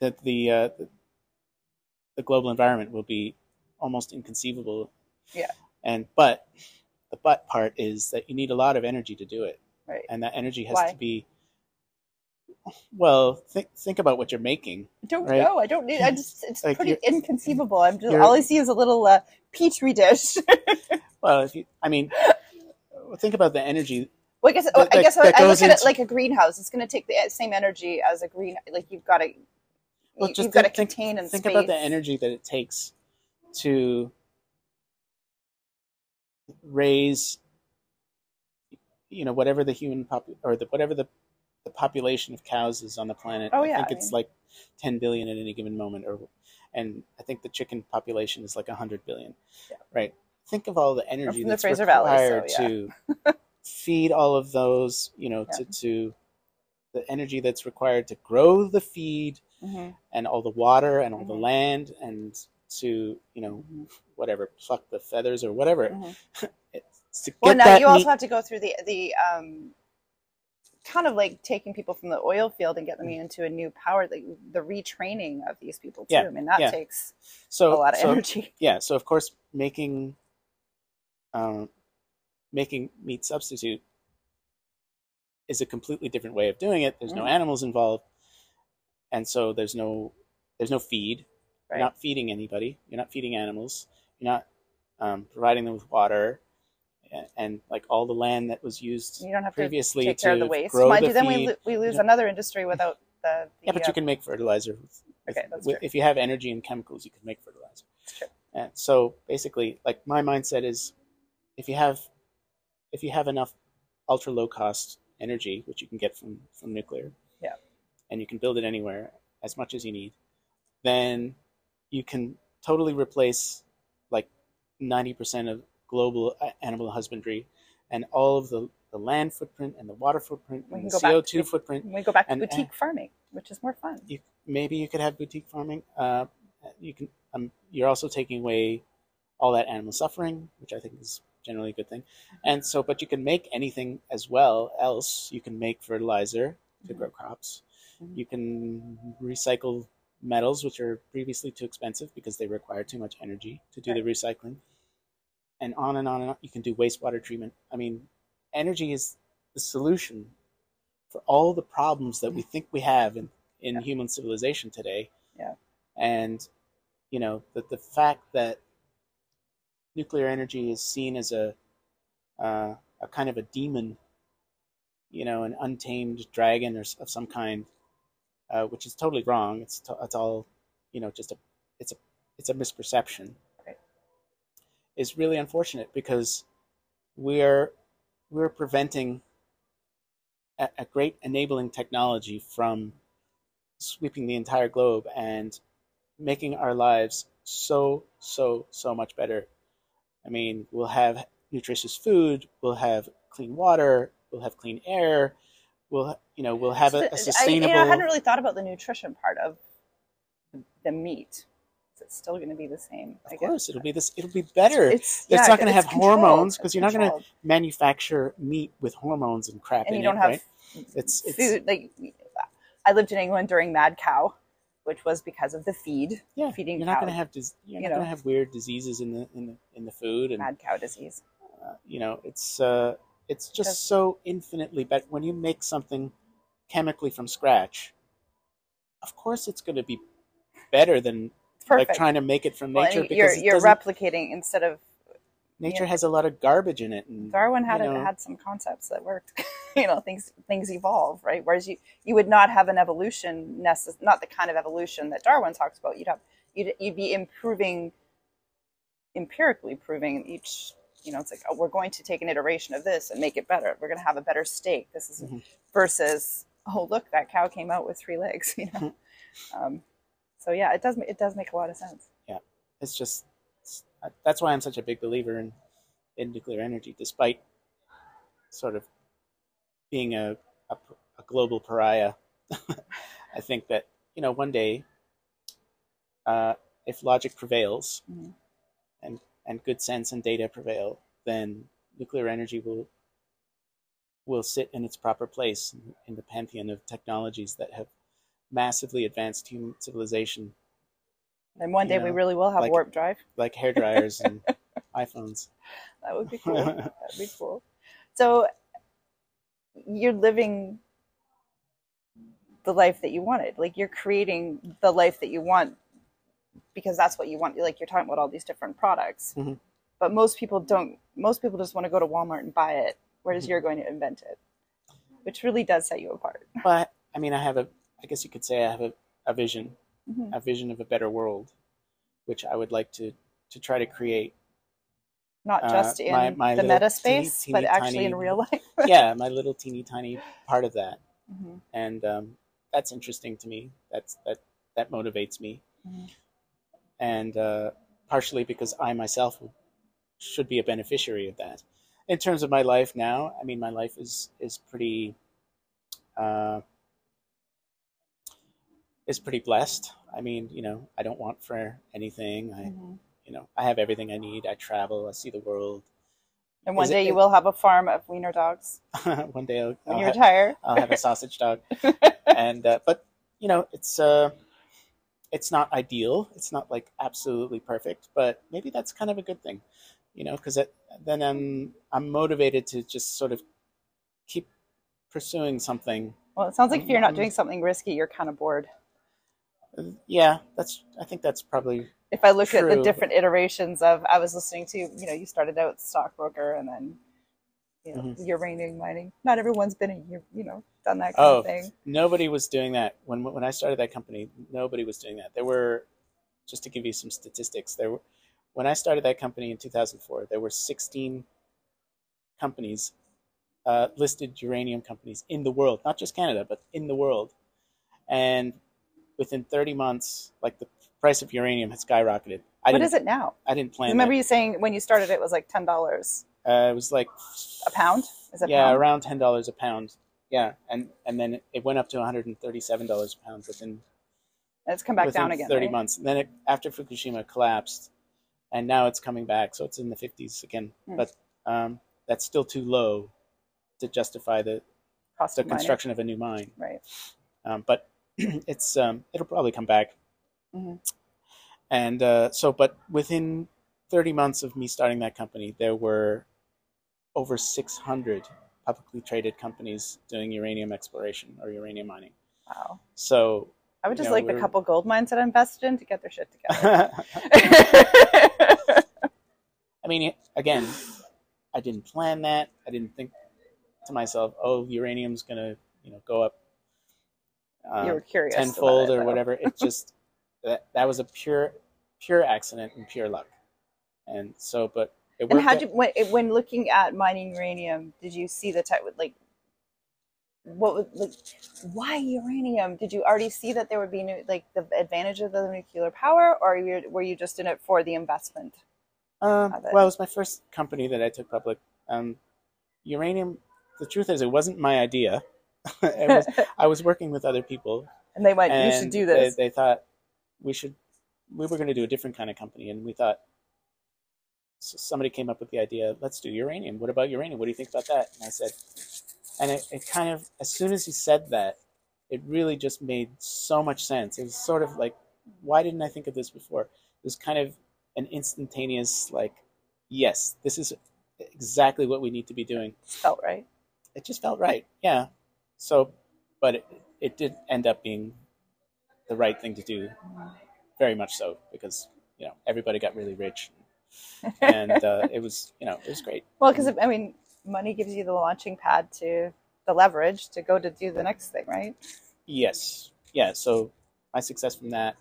that the, uh, the the global environment will be almost inconceivable. Yeah. And but the but part is that you need a lot of energy to do it, right and that energy has Why? to be. Well, think think about what you're making. I don't Right. know. I don't need. I just. It's Like, pretty inconceivable. I'm just. All I see is a little uh, petri dish. Well, if you, I mean, think about the energy. well, I guess. That- I guess that I, I look at it like a greenhouse. It's going to take the same energy as a green. Like you've got to. Well, you, just have got to contain and think space. about the energy that it takes to raise you know whatever the human pop or the whatever the the population of cows is on the planet Oh, yeah, i think I it's mean- like 10 billion at any given moment or and i think the chicken population is like 100 billion Yeah. right think of all the energy from the that's Valley, so, required yeah. to feed all of those you know to to the energy that's required to grow the feed Mhm. and all the water and all the Mhm. land and to you know whatever pluck the feathers or whatever Mhm. To Well, now you also meat- have to go through the the um, kind of like taking people from the oil field and getting them into a new power. Like the retraining of these people too. Yeah, I mean, that yeah. takes so a lot of so, energy. yeah so of course making um, making meat substitute is a completely different way of doing it there's no Mhm. animals involved and so there's no there's no feed Right. you're not feeding anybody you're not feeding animals you're not um, providing them with water and, and like all the land that was used You don't have previously to take care of the waste. grow Mind the you, then we, feed. lo- we lose another industry without the. the Yeah, but uh, you can make fertilizer. With- Okay, that's with- true. if you have energy and chemicals, you can make fertilizer. That's true. And so basically, like my mindset is, if you have, if you have enough ultra low cost energy, which you can get from from nuclear, Yeah. and you can build it anywhere as much as you need, then you can totally replace like ninety percent of global animal husbandry and all of the, the land footprint and the water footprint We and the go back CO to- two footprint we go back to and- boutique farming, which is more fun. you maybe you could have boutique farming. Uh, you can. Um, you're also taking away all that animal suffering, which I think is generally a good thing. And so, but you can make anything as well. Else, you can make fertilizer to grow crops. Mhm. You can recycle metals, which are previously too expensive because they require too much energy to do the recycling. And on and on and on. You can do wastewater treatment. I mean, energy is the solution for all the problems that we think we have in, in human civilization today. Yeah. And you know, that the fact that nuclear energy is seen as a uh, a kind of a demon, you know, an untamed dragon or of some kind, uh, which is totally wrong. It's to, it's all, you know, just a it's a it's a misperception. Right. Is really unfortunate because we're we're preventing a, a great enabling technology from sweeping the entire globe and making our lives so so so much better. I mean, we'll have nutritious food, we'll have clean water, we'll have clean air, we'll you know we'll have a, a sustainable. I, you know, I hadn't really thought about the nutrition part of the meat. Is it still going to be the same? Of course, it'll be this. It'll be better. It's, It's, yeah, not going to have hormones because you're not going to manufacture meat with hormones and crap and in you don't it, have right? It's, it's food like I lived in England during Mad Cow, which was because of the feed, yeah. feeding You're not going to have dis- you're you not going to have weird diseases in the in the in the food and mad cow disease. uh, you know it's uh, it's just so infinitely better when you make something chemically from scratch. Of course, it's going to be better than Perfect. like trying to make it from Well, nature because you're you're replicating instead of nature yeah. has a lot of garbage in it. And, Darwin had you a, know, had some concepts that worked. you know, things things evolve, right? Whereas you you would not have an evolution necess- not the kind of evolution that Darwin talks about. You'd have you'd you'd be improving empirically proving each you know it's like oh, we're going to take an iteration of this and make it better we're going to have a better steak this is Mhm. versus oh look that cow came out with three legs you know um, so yeah it does it does make a lot of sense Yeah. it's just it's, that's why I'm such a big believer in in nuclear energy, despite sort of being a a, a global pariah. I think that you know one day, uh, if logic prevails, Mhm. and and good sense and data prevail, then nuclear energy will will sit in its proper place in, the pantheon of technologies that have massively advanced human civilization. And one day You we really will have like- warp drive. like hair dryers and iPhones. that would be cool. That'd be cool. So you're living the life that you wanted. Like you're creating the life that you want because that's what you want like you're talking about all these different products Mhm. but most people don't most people just want to go to walmart and buy it whereas Mhm. you're going to invent it which really does set you apart But I mean, I have a, I guess you could say I have a, a vision, Mhm. a vision of a better world, which I would like to to try to create. not Uh, just in my- my the meta space teeny but actually in real life yeah, my little teeny tiny part of that, Mhm. and um, that's interesting to me. That's that that motivates me, Mhm. And uh, partially because I myself should be a beneficiary of that. In terms of my life now, I mean, my life is is pretty. Uh, is pretty blessed. I mean, you know, I don't want for anything. I, Mhm. you know, I have everything I need. I travel. I see the world. and one Is it- day you will have a farm of wiener dogs One day I'll, when you retire I'll have a sausage dog. and uh, but you know, it's uh, it's not ideal. It's not like absolutely perfect, but maybe that's kind of a good thing, you know, because then I'm I'm motivated to just sort of keep pursuing something. well it sounds like if you're not Mhm. doing something risky you're kind of bored Yeah, that's. I think that's probably if I look at the different iterations of, I was listening to, you know, you started out stockbroker and then, you know, Mhm. uranium mining. Not everyone's been, a, you you know, done that kind Oh, of thing. nobody was doing that when when I started that company. Nobody was doing that. There were, just to give you some statistics, there were when I started that company in 2004, there were 16 companies, uh, listed uranium companies in the world, not just Canada, but in the world, and within 30 months, like the price of uranium has skyrocketed. I What it now? I didn't plan. Remember that. you saying when you started it was like ten dollars Uh, it was like a pound? Is it yeah, pound? around ten dollars a pound. Yeah, and and then it went up to one hundred and thirty-seven dollars a pound within And it's come back down again. 30 right? months. And then it, after Fukushima collapsed, and now it's coming back, so it's in the 50s again. Hmm. But um, that's still too low to justify the, Cost the of mining. construction of a new mine. Right. Um, but it's um, it'll probably come back. Mhm. And uh, so, but within 30 months of me starting that company, there were over 600 publicly traded companies doing uranium exploration or uranium mining. Wow. So I would You just know, like the couple gold mines that I invested in to get their shit together. I mean, again, I didn't plan that. I didn't think to myself, "Oh, uranium's gonna, you know, go up uh, you were curious. tenfold it, or though. whatever." It just that that was a pure, pure accident and pure luck. And so, but. And how did when, when looking at mining uranium, did you see the type with like what would like why uranium? Did you already see that there would be new, like the advantage of the nuclear power, or were you just in it for the investment? Um, it? well, it was my first company that I took public. Um, uranium. The truth is, it wasn't my idea. was, I was working with other people, and they went, and "You should do this." They, they thought we should. We were going to do a different kind of company, and we thought so somebody came up with the idea. Let's do uranium. What about uranium? What do you think about that? And I said, and it, it kind of as soon as he said that, it really just made so much sense. It was sort of like, why didn't I think of this before? It was kind of an instantaneous like, yes, this is exactly what we need to be doing Felt right. it just felt right. Yeah. So, but it, it did end up being the right thing to do, very much so, because you know everybody got really rich, and uh, it was you know it was great. Well, because I mean, money gives you the launching pad to the leverage to go to do the next thing, right? Yes. Yeah. So my success from that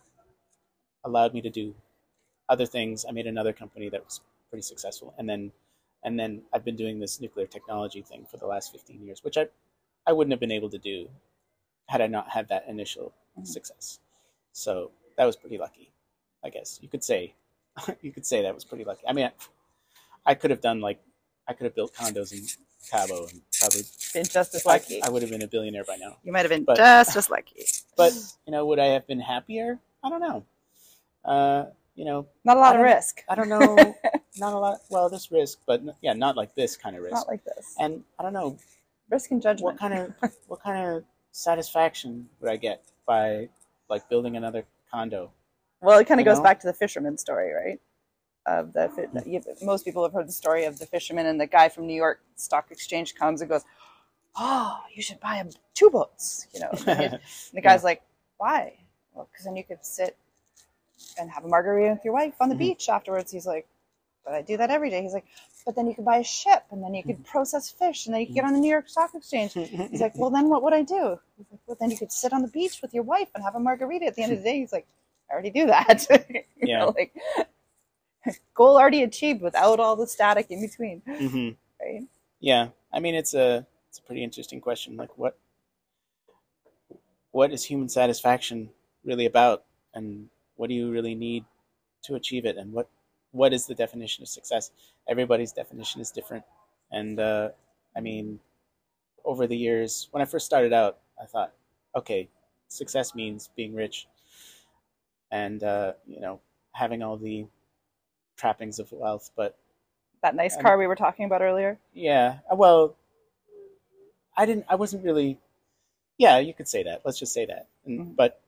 allowed me to do other things. I made another company that was pretty successful, and then and then I've been doing this nuclear technology thing for the last 15 years, which I I wouldn't have been able to do had I not had that initial success. So that was pretty lucky, I guess you could say. you could say that was pretty lucky. I mean, I, I could have done like I could have built condos in Cabo and probably Been just as lucky. I would have been a billionaire by now. you might have been but- just as lucky. But you know, would I have been happier? I don't know. Uh, you know, Not a lot of risk. I don't know. not a lot. Well, there's risk, but yeah, not like this kind of risk. Not like this. and I don't know risk and judgment. what kind of what kind of satisfaction would I get by like building another condo? Well, it kind of goes know? back to the fisherman story, right? Of the most people have heard the story of the fisherman and the guy from New York Stock Exchange comes and goes, "Oh, you should buy him two boats," you know. And the guy's like, "Why?" Well, because then you could sit and have a margarita with your wife on the Mhm. beach afterwards. He's like, "But I do that every day." He's like, "But then you could buy a ship, and then you could process fish, and then you could get on the New York Stock Exchange." He's like, well, then what would I do? He's like, well, then you could sit on the beach with your wife and have a margarita at the end of the day. He's like, I already do that. Yeah. know, like goal already achieved without all the static in between, hmm right? Yeah, I mean it's a it's a pretty interesting question. Like what what is human satisfaction really about, and what do you really need to achieve it, and what what is the definition of success? Everybody's definition is different, and uh, I mean, over the years, when I first started out, I thought, okay, success means being rich, and uh, you know having all the trappings of wealth, but That nice Um, car we were talking about earlier. yeah. uh, Well, I didn't. I wasn't really. Yeah, you could say that. Let's just say that. And, Mhm. But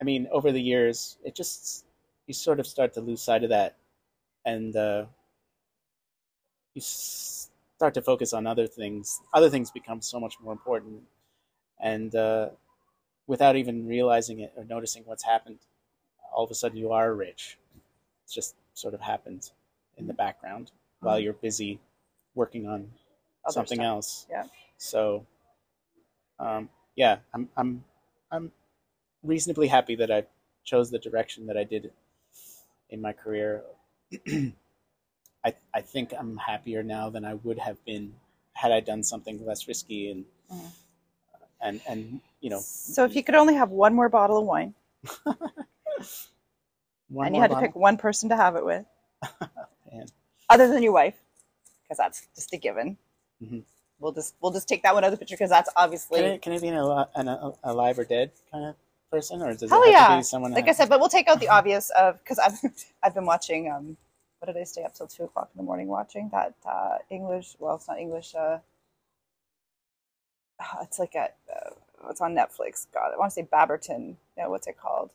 I mean, over the years, it just you sort of start to lose sight of that, and uh, you start to focus on other things. Other things become so much more important, and uh, without even realizing it or noticing what's happened, all of a sudden you are rich. It just sort of happens in the background while you're busy working on Other something stuff. else. Yeah. So, um, yeah, I'm I'm I'm reasonably happy that I chose the direction that I did in my career. I I think I'm happier now than I would have been had I done something less risky and Mhm. and and you know So if you could only have one more bottle of wine one and you had to pick one person to have it with, other than your wife, because that's just a given. Mhm. We'll just we'll just take that one out of the picture because that's obviously Can it, can it be an, an alive or dead kind of person, or does Hell it have yeah. to be someone? Else? Like I said, but we'll take out the obvious of because I've I've been watching. Um, what did I stay up till two o'clock in the morning watching that uh, English? Well, it's not English. Uh, it's like a uh, it's on Netflix. God, I want to say Babberton. No, what's it called?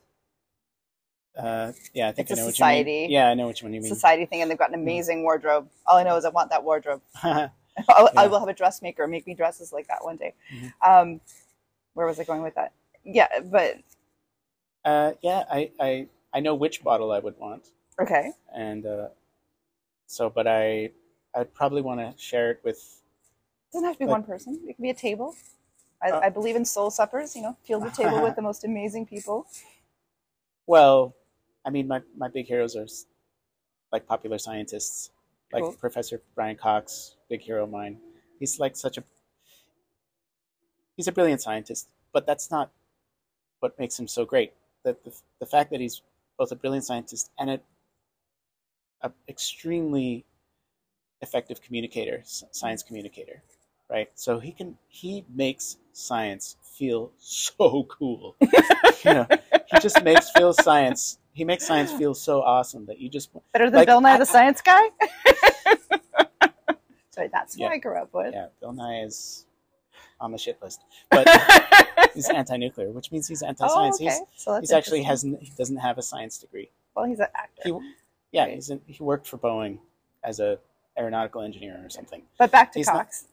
Uh, yeah, I think It's I a know society. what you mean. Yeah, I know which one you mean. Society thing, and they've got an amazing wardrobe. All I know is I want that wardrobe. Yeah. I will have a dressmaker make me dresses like that one day. Mhm. Um, where was I going with that? Yeah, but Uh, yeah, I, I I know which bottle I would want, Okay. and uh, so but I I'd probably want to share it with. It doesn't have to be But- one person. It can be a table. I, Uh, I believe in soul suppers. You know, fill the table with the most amazing people. Well, I mean, my my big heroes are like popular scientists, like Cool. Professor Brian Cox, big hero of mine. He's like such a he's a brilliant scientist, but that's not what makes him so great. That the, the fact that he's both a brilliant scientist and a, a extremely effective communicator, science communicator, right? So he can he makes science feel so cool. you know, he just makes feel science. He makes science feel so awesome that you just Better than Like, Bill Nye I- the Science Guy. Sorry, that's who Yeah. I grew up with. yeah. Bill Nye is on the shit list, but he's anti-nuclear, which means he's anti-science. Oh, okay. He's so he's actually hasn't he doesn't have a science degree. Well, he's an actor. He yeah Right. he's in, he worked for Boeing as a aeronautical engineer or something. but back to he's not- Cox.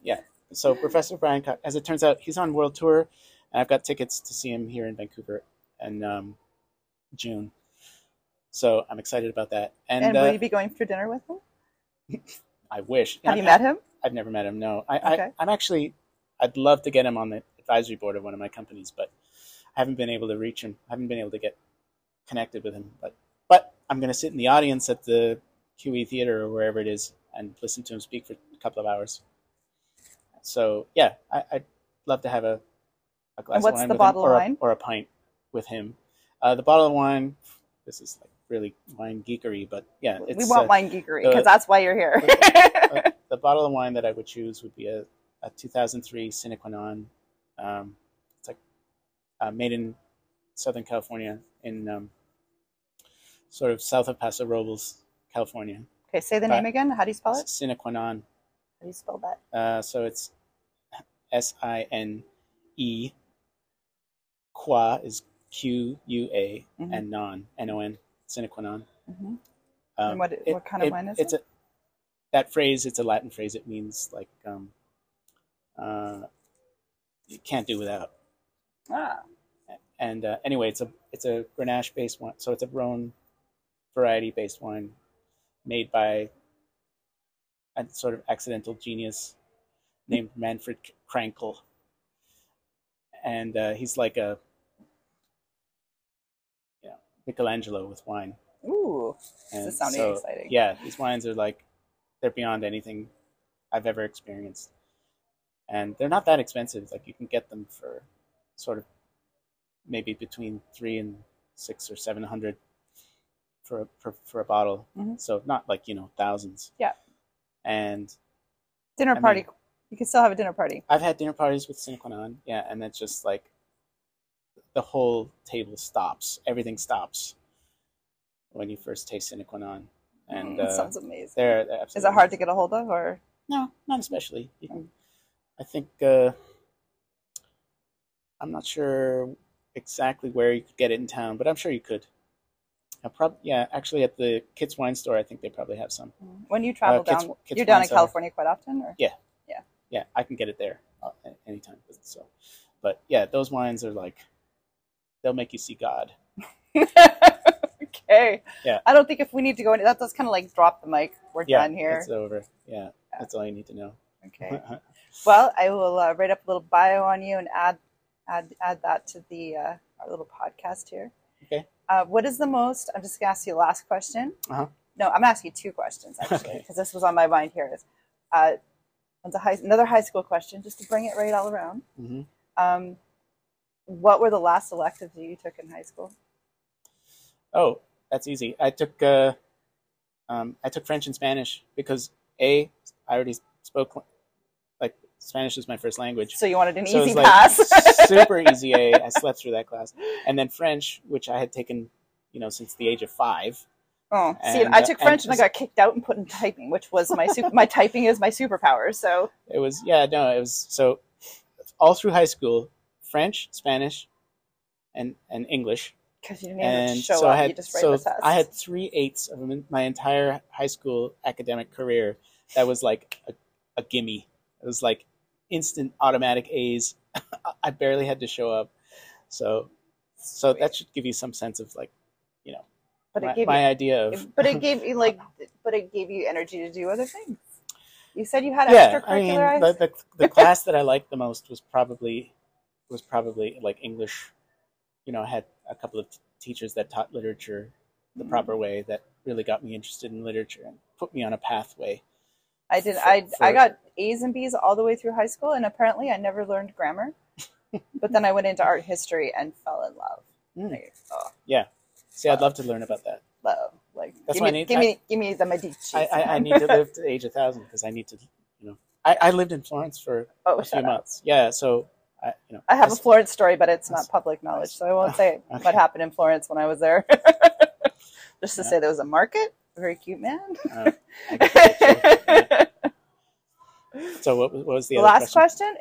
So Professor Brian, Cox, as it turns out, he's on world tour, and I've got tickets to see him here in Vancouver in um, June. So I'm excited about that. And, And, uh, will you be going for dinner with him? I wish. Have I- you met him? I've never met him. No, I, Okay. I, I'm actually. I'd love to get him on the advisory board of one of my companies, but I haven't been able to reach him. I haven't been able to get connected with him. But but I'm going to sit in the audience at the QE Theater or wherever it is and listen to him speak for a couple of hours. So yeah, I, I'd love to have a, a glass And what's of wine the with bottle him, of or, wine? A, or a pint with him. Uh, the bottle of wine. This is like really wine geekery, but yeah, it's we want uh, wine geekery because that's why you're here. uh, the bottle of wine that I would choose would be a, a 2003 Sine Qua Non. Um, it's like uh, made in Southern California, in um, sort of south of Paso Robles, California. okay, say the Right. name again. How do you spell it? Sine Qua Non. How do you spell that? Uh, so it's S I N E. Qua is Q U A Mhm. and non N O N Sine Qua Non. hmm Um, And what- what kind of wine is it? A, that phrase, it's a Latin phrase. It means like um, uh, you can't do without. Ah, And uh, anyway, it's a it's a Grenache based wine, so it's a Rhone variety based wine made by a sort of accidental genius named Manfred Krankl, and uh, he's like a Michelangelo with wine. ooh, this is sounding so, exciting. Yeah, these wines are like they're beyond anything I've ever experienced, and they're not that expensive. Like you can get them for sort of maybe between three and six or seven hundred for a, for, for a bottle. Mhm. So not like you know thousands. Yeah. And Dinner I mean- party. you can still have a dinner party. I've had dinner parties with Sine Qua Non, yeah, and it's just like the whole table stops. Everything stops when you first taste Sine Qua Non. And Mm, that uh, sounds amazing. they're, they're Is it hard to get a hold of, or No, not especially. Can, I think uh, I'm not sure exactly where you could get it in town, but I'm sure you could. I prob- yeah, actually, at the Kits Wine Store, I think they probably have some. when you travel Kids- down, Kids you're down in California quite often, or Yeah, yeah, yeah. I can get it there uh, at. So, but yeah, those wines are like they'll make you see God. okay. Yeah. I don't think if we need to go into that, that's kind of like drop the mic. We're Yeah, done here. it's over. Yeah, that's all you need to know. Okay. Well, I will uh, write up a little bio on you and add add add that to the uh, our little podcast here. Okay. Uh, what is the most? I'm just gonna ask you the last question. Uh-huh. No, I'm gonna ask you two questions actually Okay. because this was on my mind. Here is. Uh, a high, another high school question, just to bring it right all around. hmm Um, what were the last electives that you took in high school? Oh, that's easy. I took uh, um, I took French and Spanish because a I already spoke like Spanish is my first language. So you wanted an So easy it's like pass. super easy A. I slept through that class, and then French, which I had taken, you know, since the age of five. Oh, see, I uh, took and French and, I got kicked out and put in typing, which was my super, my typing is my superpower. So It was yeah, no, it was so all through high school, French, Spanish, and and English, because you didn't even and show so up, I had you just write so the test. I had three eights of my entire high school academic career. That was like a, a gimme. It was like instant automatic A's. I barely had to show up. So so that should give you some sense of like, you know, But my, it gave my you, idea of. but it gave you like, but it gave you energy to do other things. You said you had yeah, I mean, the, the, the class that I liked the most was probably was probably like English. You know, I had a couple of t- teachers that taught literature the Mm-hmm. proper way that really got me interested in literature and put me on a pathway. I did. for- I I got A's and B's all the way through high school, and apparently I never learned grammar. but then I went into art history and fell in love. Mm. Like, oh, See, I'd love to learn about that. love. Like, That's give why I me, need- give I- me, give me the Medici. I, I, I need to live to the age of thousand because I need to, you know, I, I lived in Florence for oh, a few up. months. Yeah, so I, you know, I have a Florence story, but it's not public knowledge, so I won't say Okay. what happened in Florence when I was there. Just to Yeah. say there was a market, a very cute man. uh, I get that too. Yeah. So what, was- what was the The last question? question.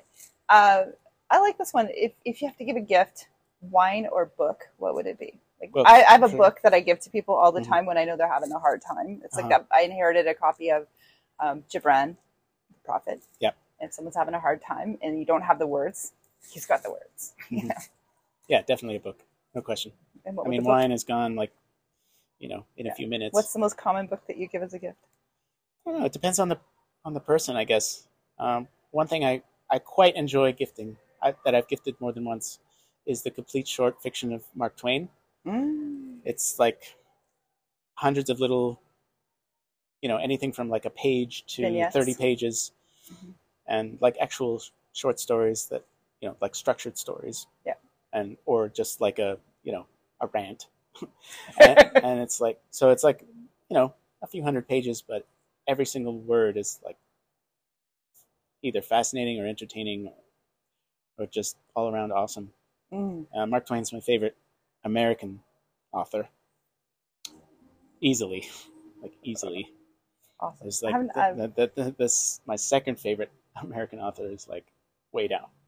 Uh, I like this one. If if you have to give a gift, wine or book, what would it be? Like Book, I, I have a sure. book that I give to people all the Mhm. time when I know they're having a hard time. It's like Uh-huh. that. I inherited a copy of um, Gibran, the Prophet. Yep. If someone's having a hard time and you don't have the words, he's got the words. Mhm. Yeah, definitely a book, no question. And what I mean, the book- wine is gone like, you know, in a few minutes. What's the most common book that you give as a gift? I don't know. It depends on the on the person, I guess. Um, one thing I, I quite enjoy gifting I, that I've gifted more than once is the complete short fiction of Mark Twain. Mm. It's like hundreds of little, you know, anything from like a page to Vignettes. thirty pages, Mhm. and like actual short stories that you know, like structured stories. Yeah. And or just like a you know a rant, and, and it's like so it's like you know a few hundred pages, but every single word is like either fascinating or entertaining or just all around awesome. Mm. Uh, Mark Twain's my favorite American author. Easily, like easily. Awesome. It's I like I've- the, the, the, this my second favorite American author is like way down.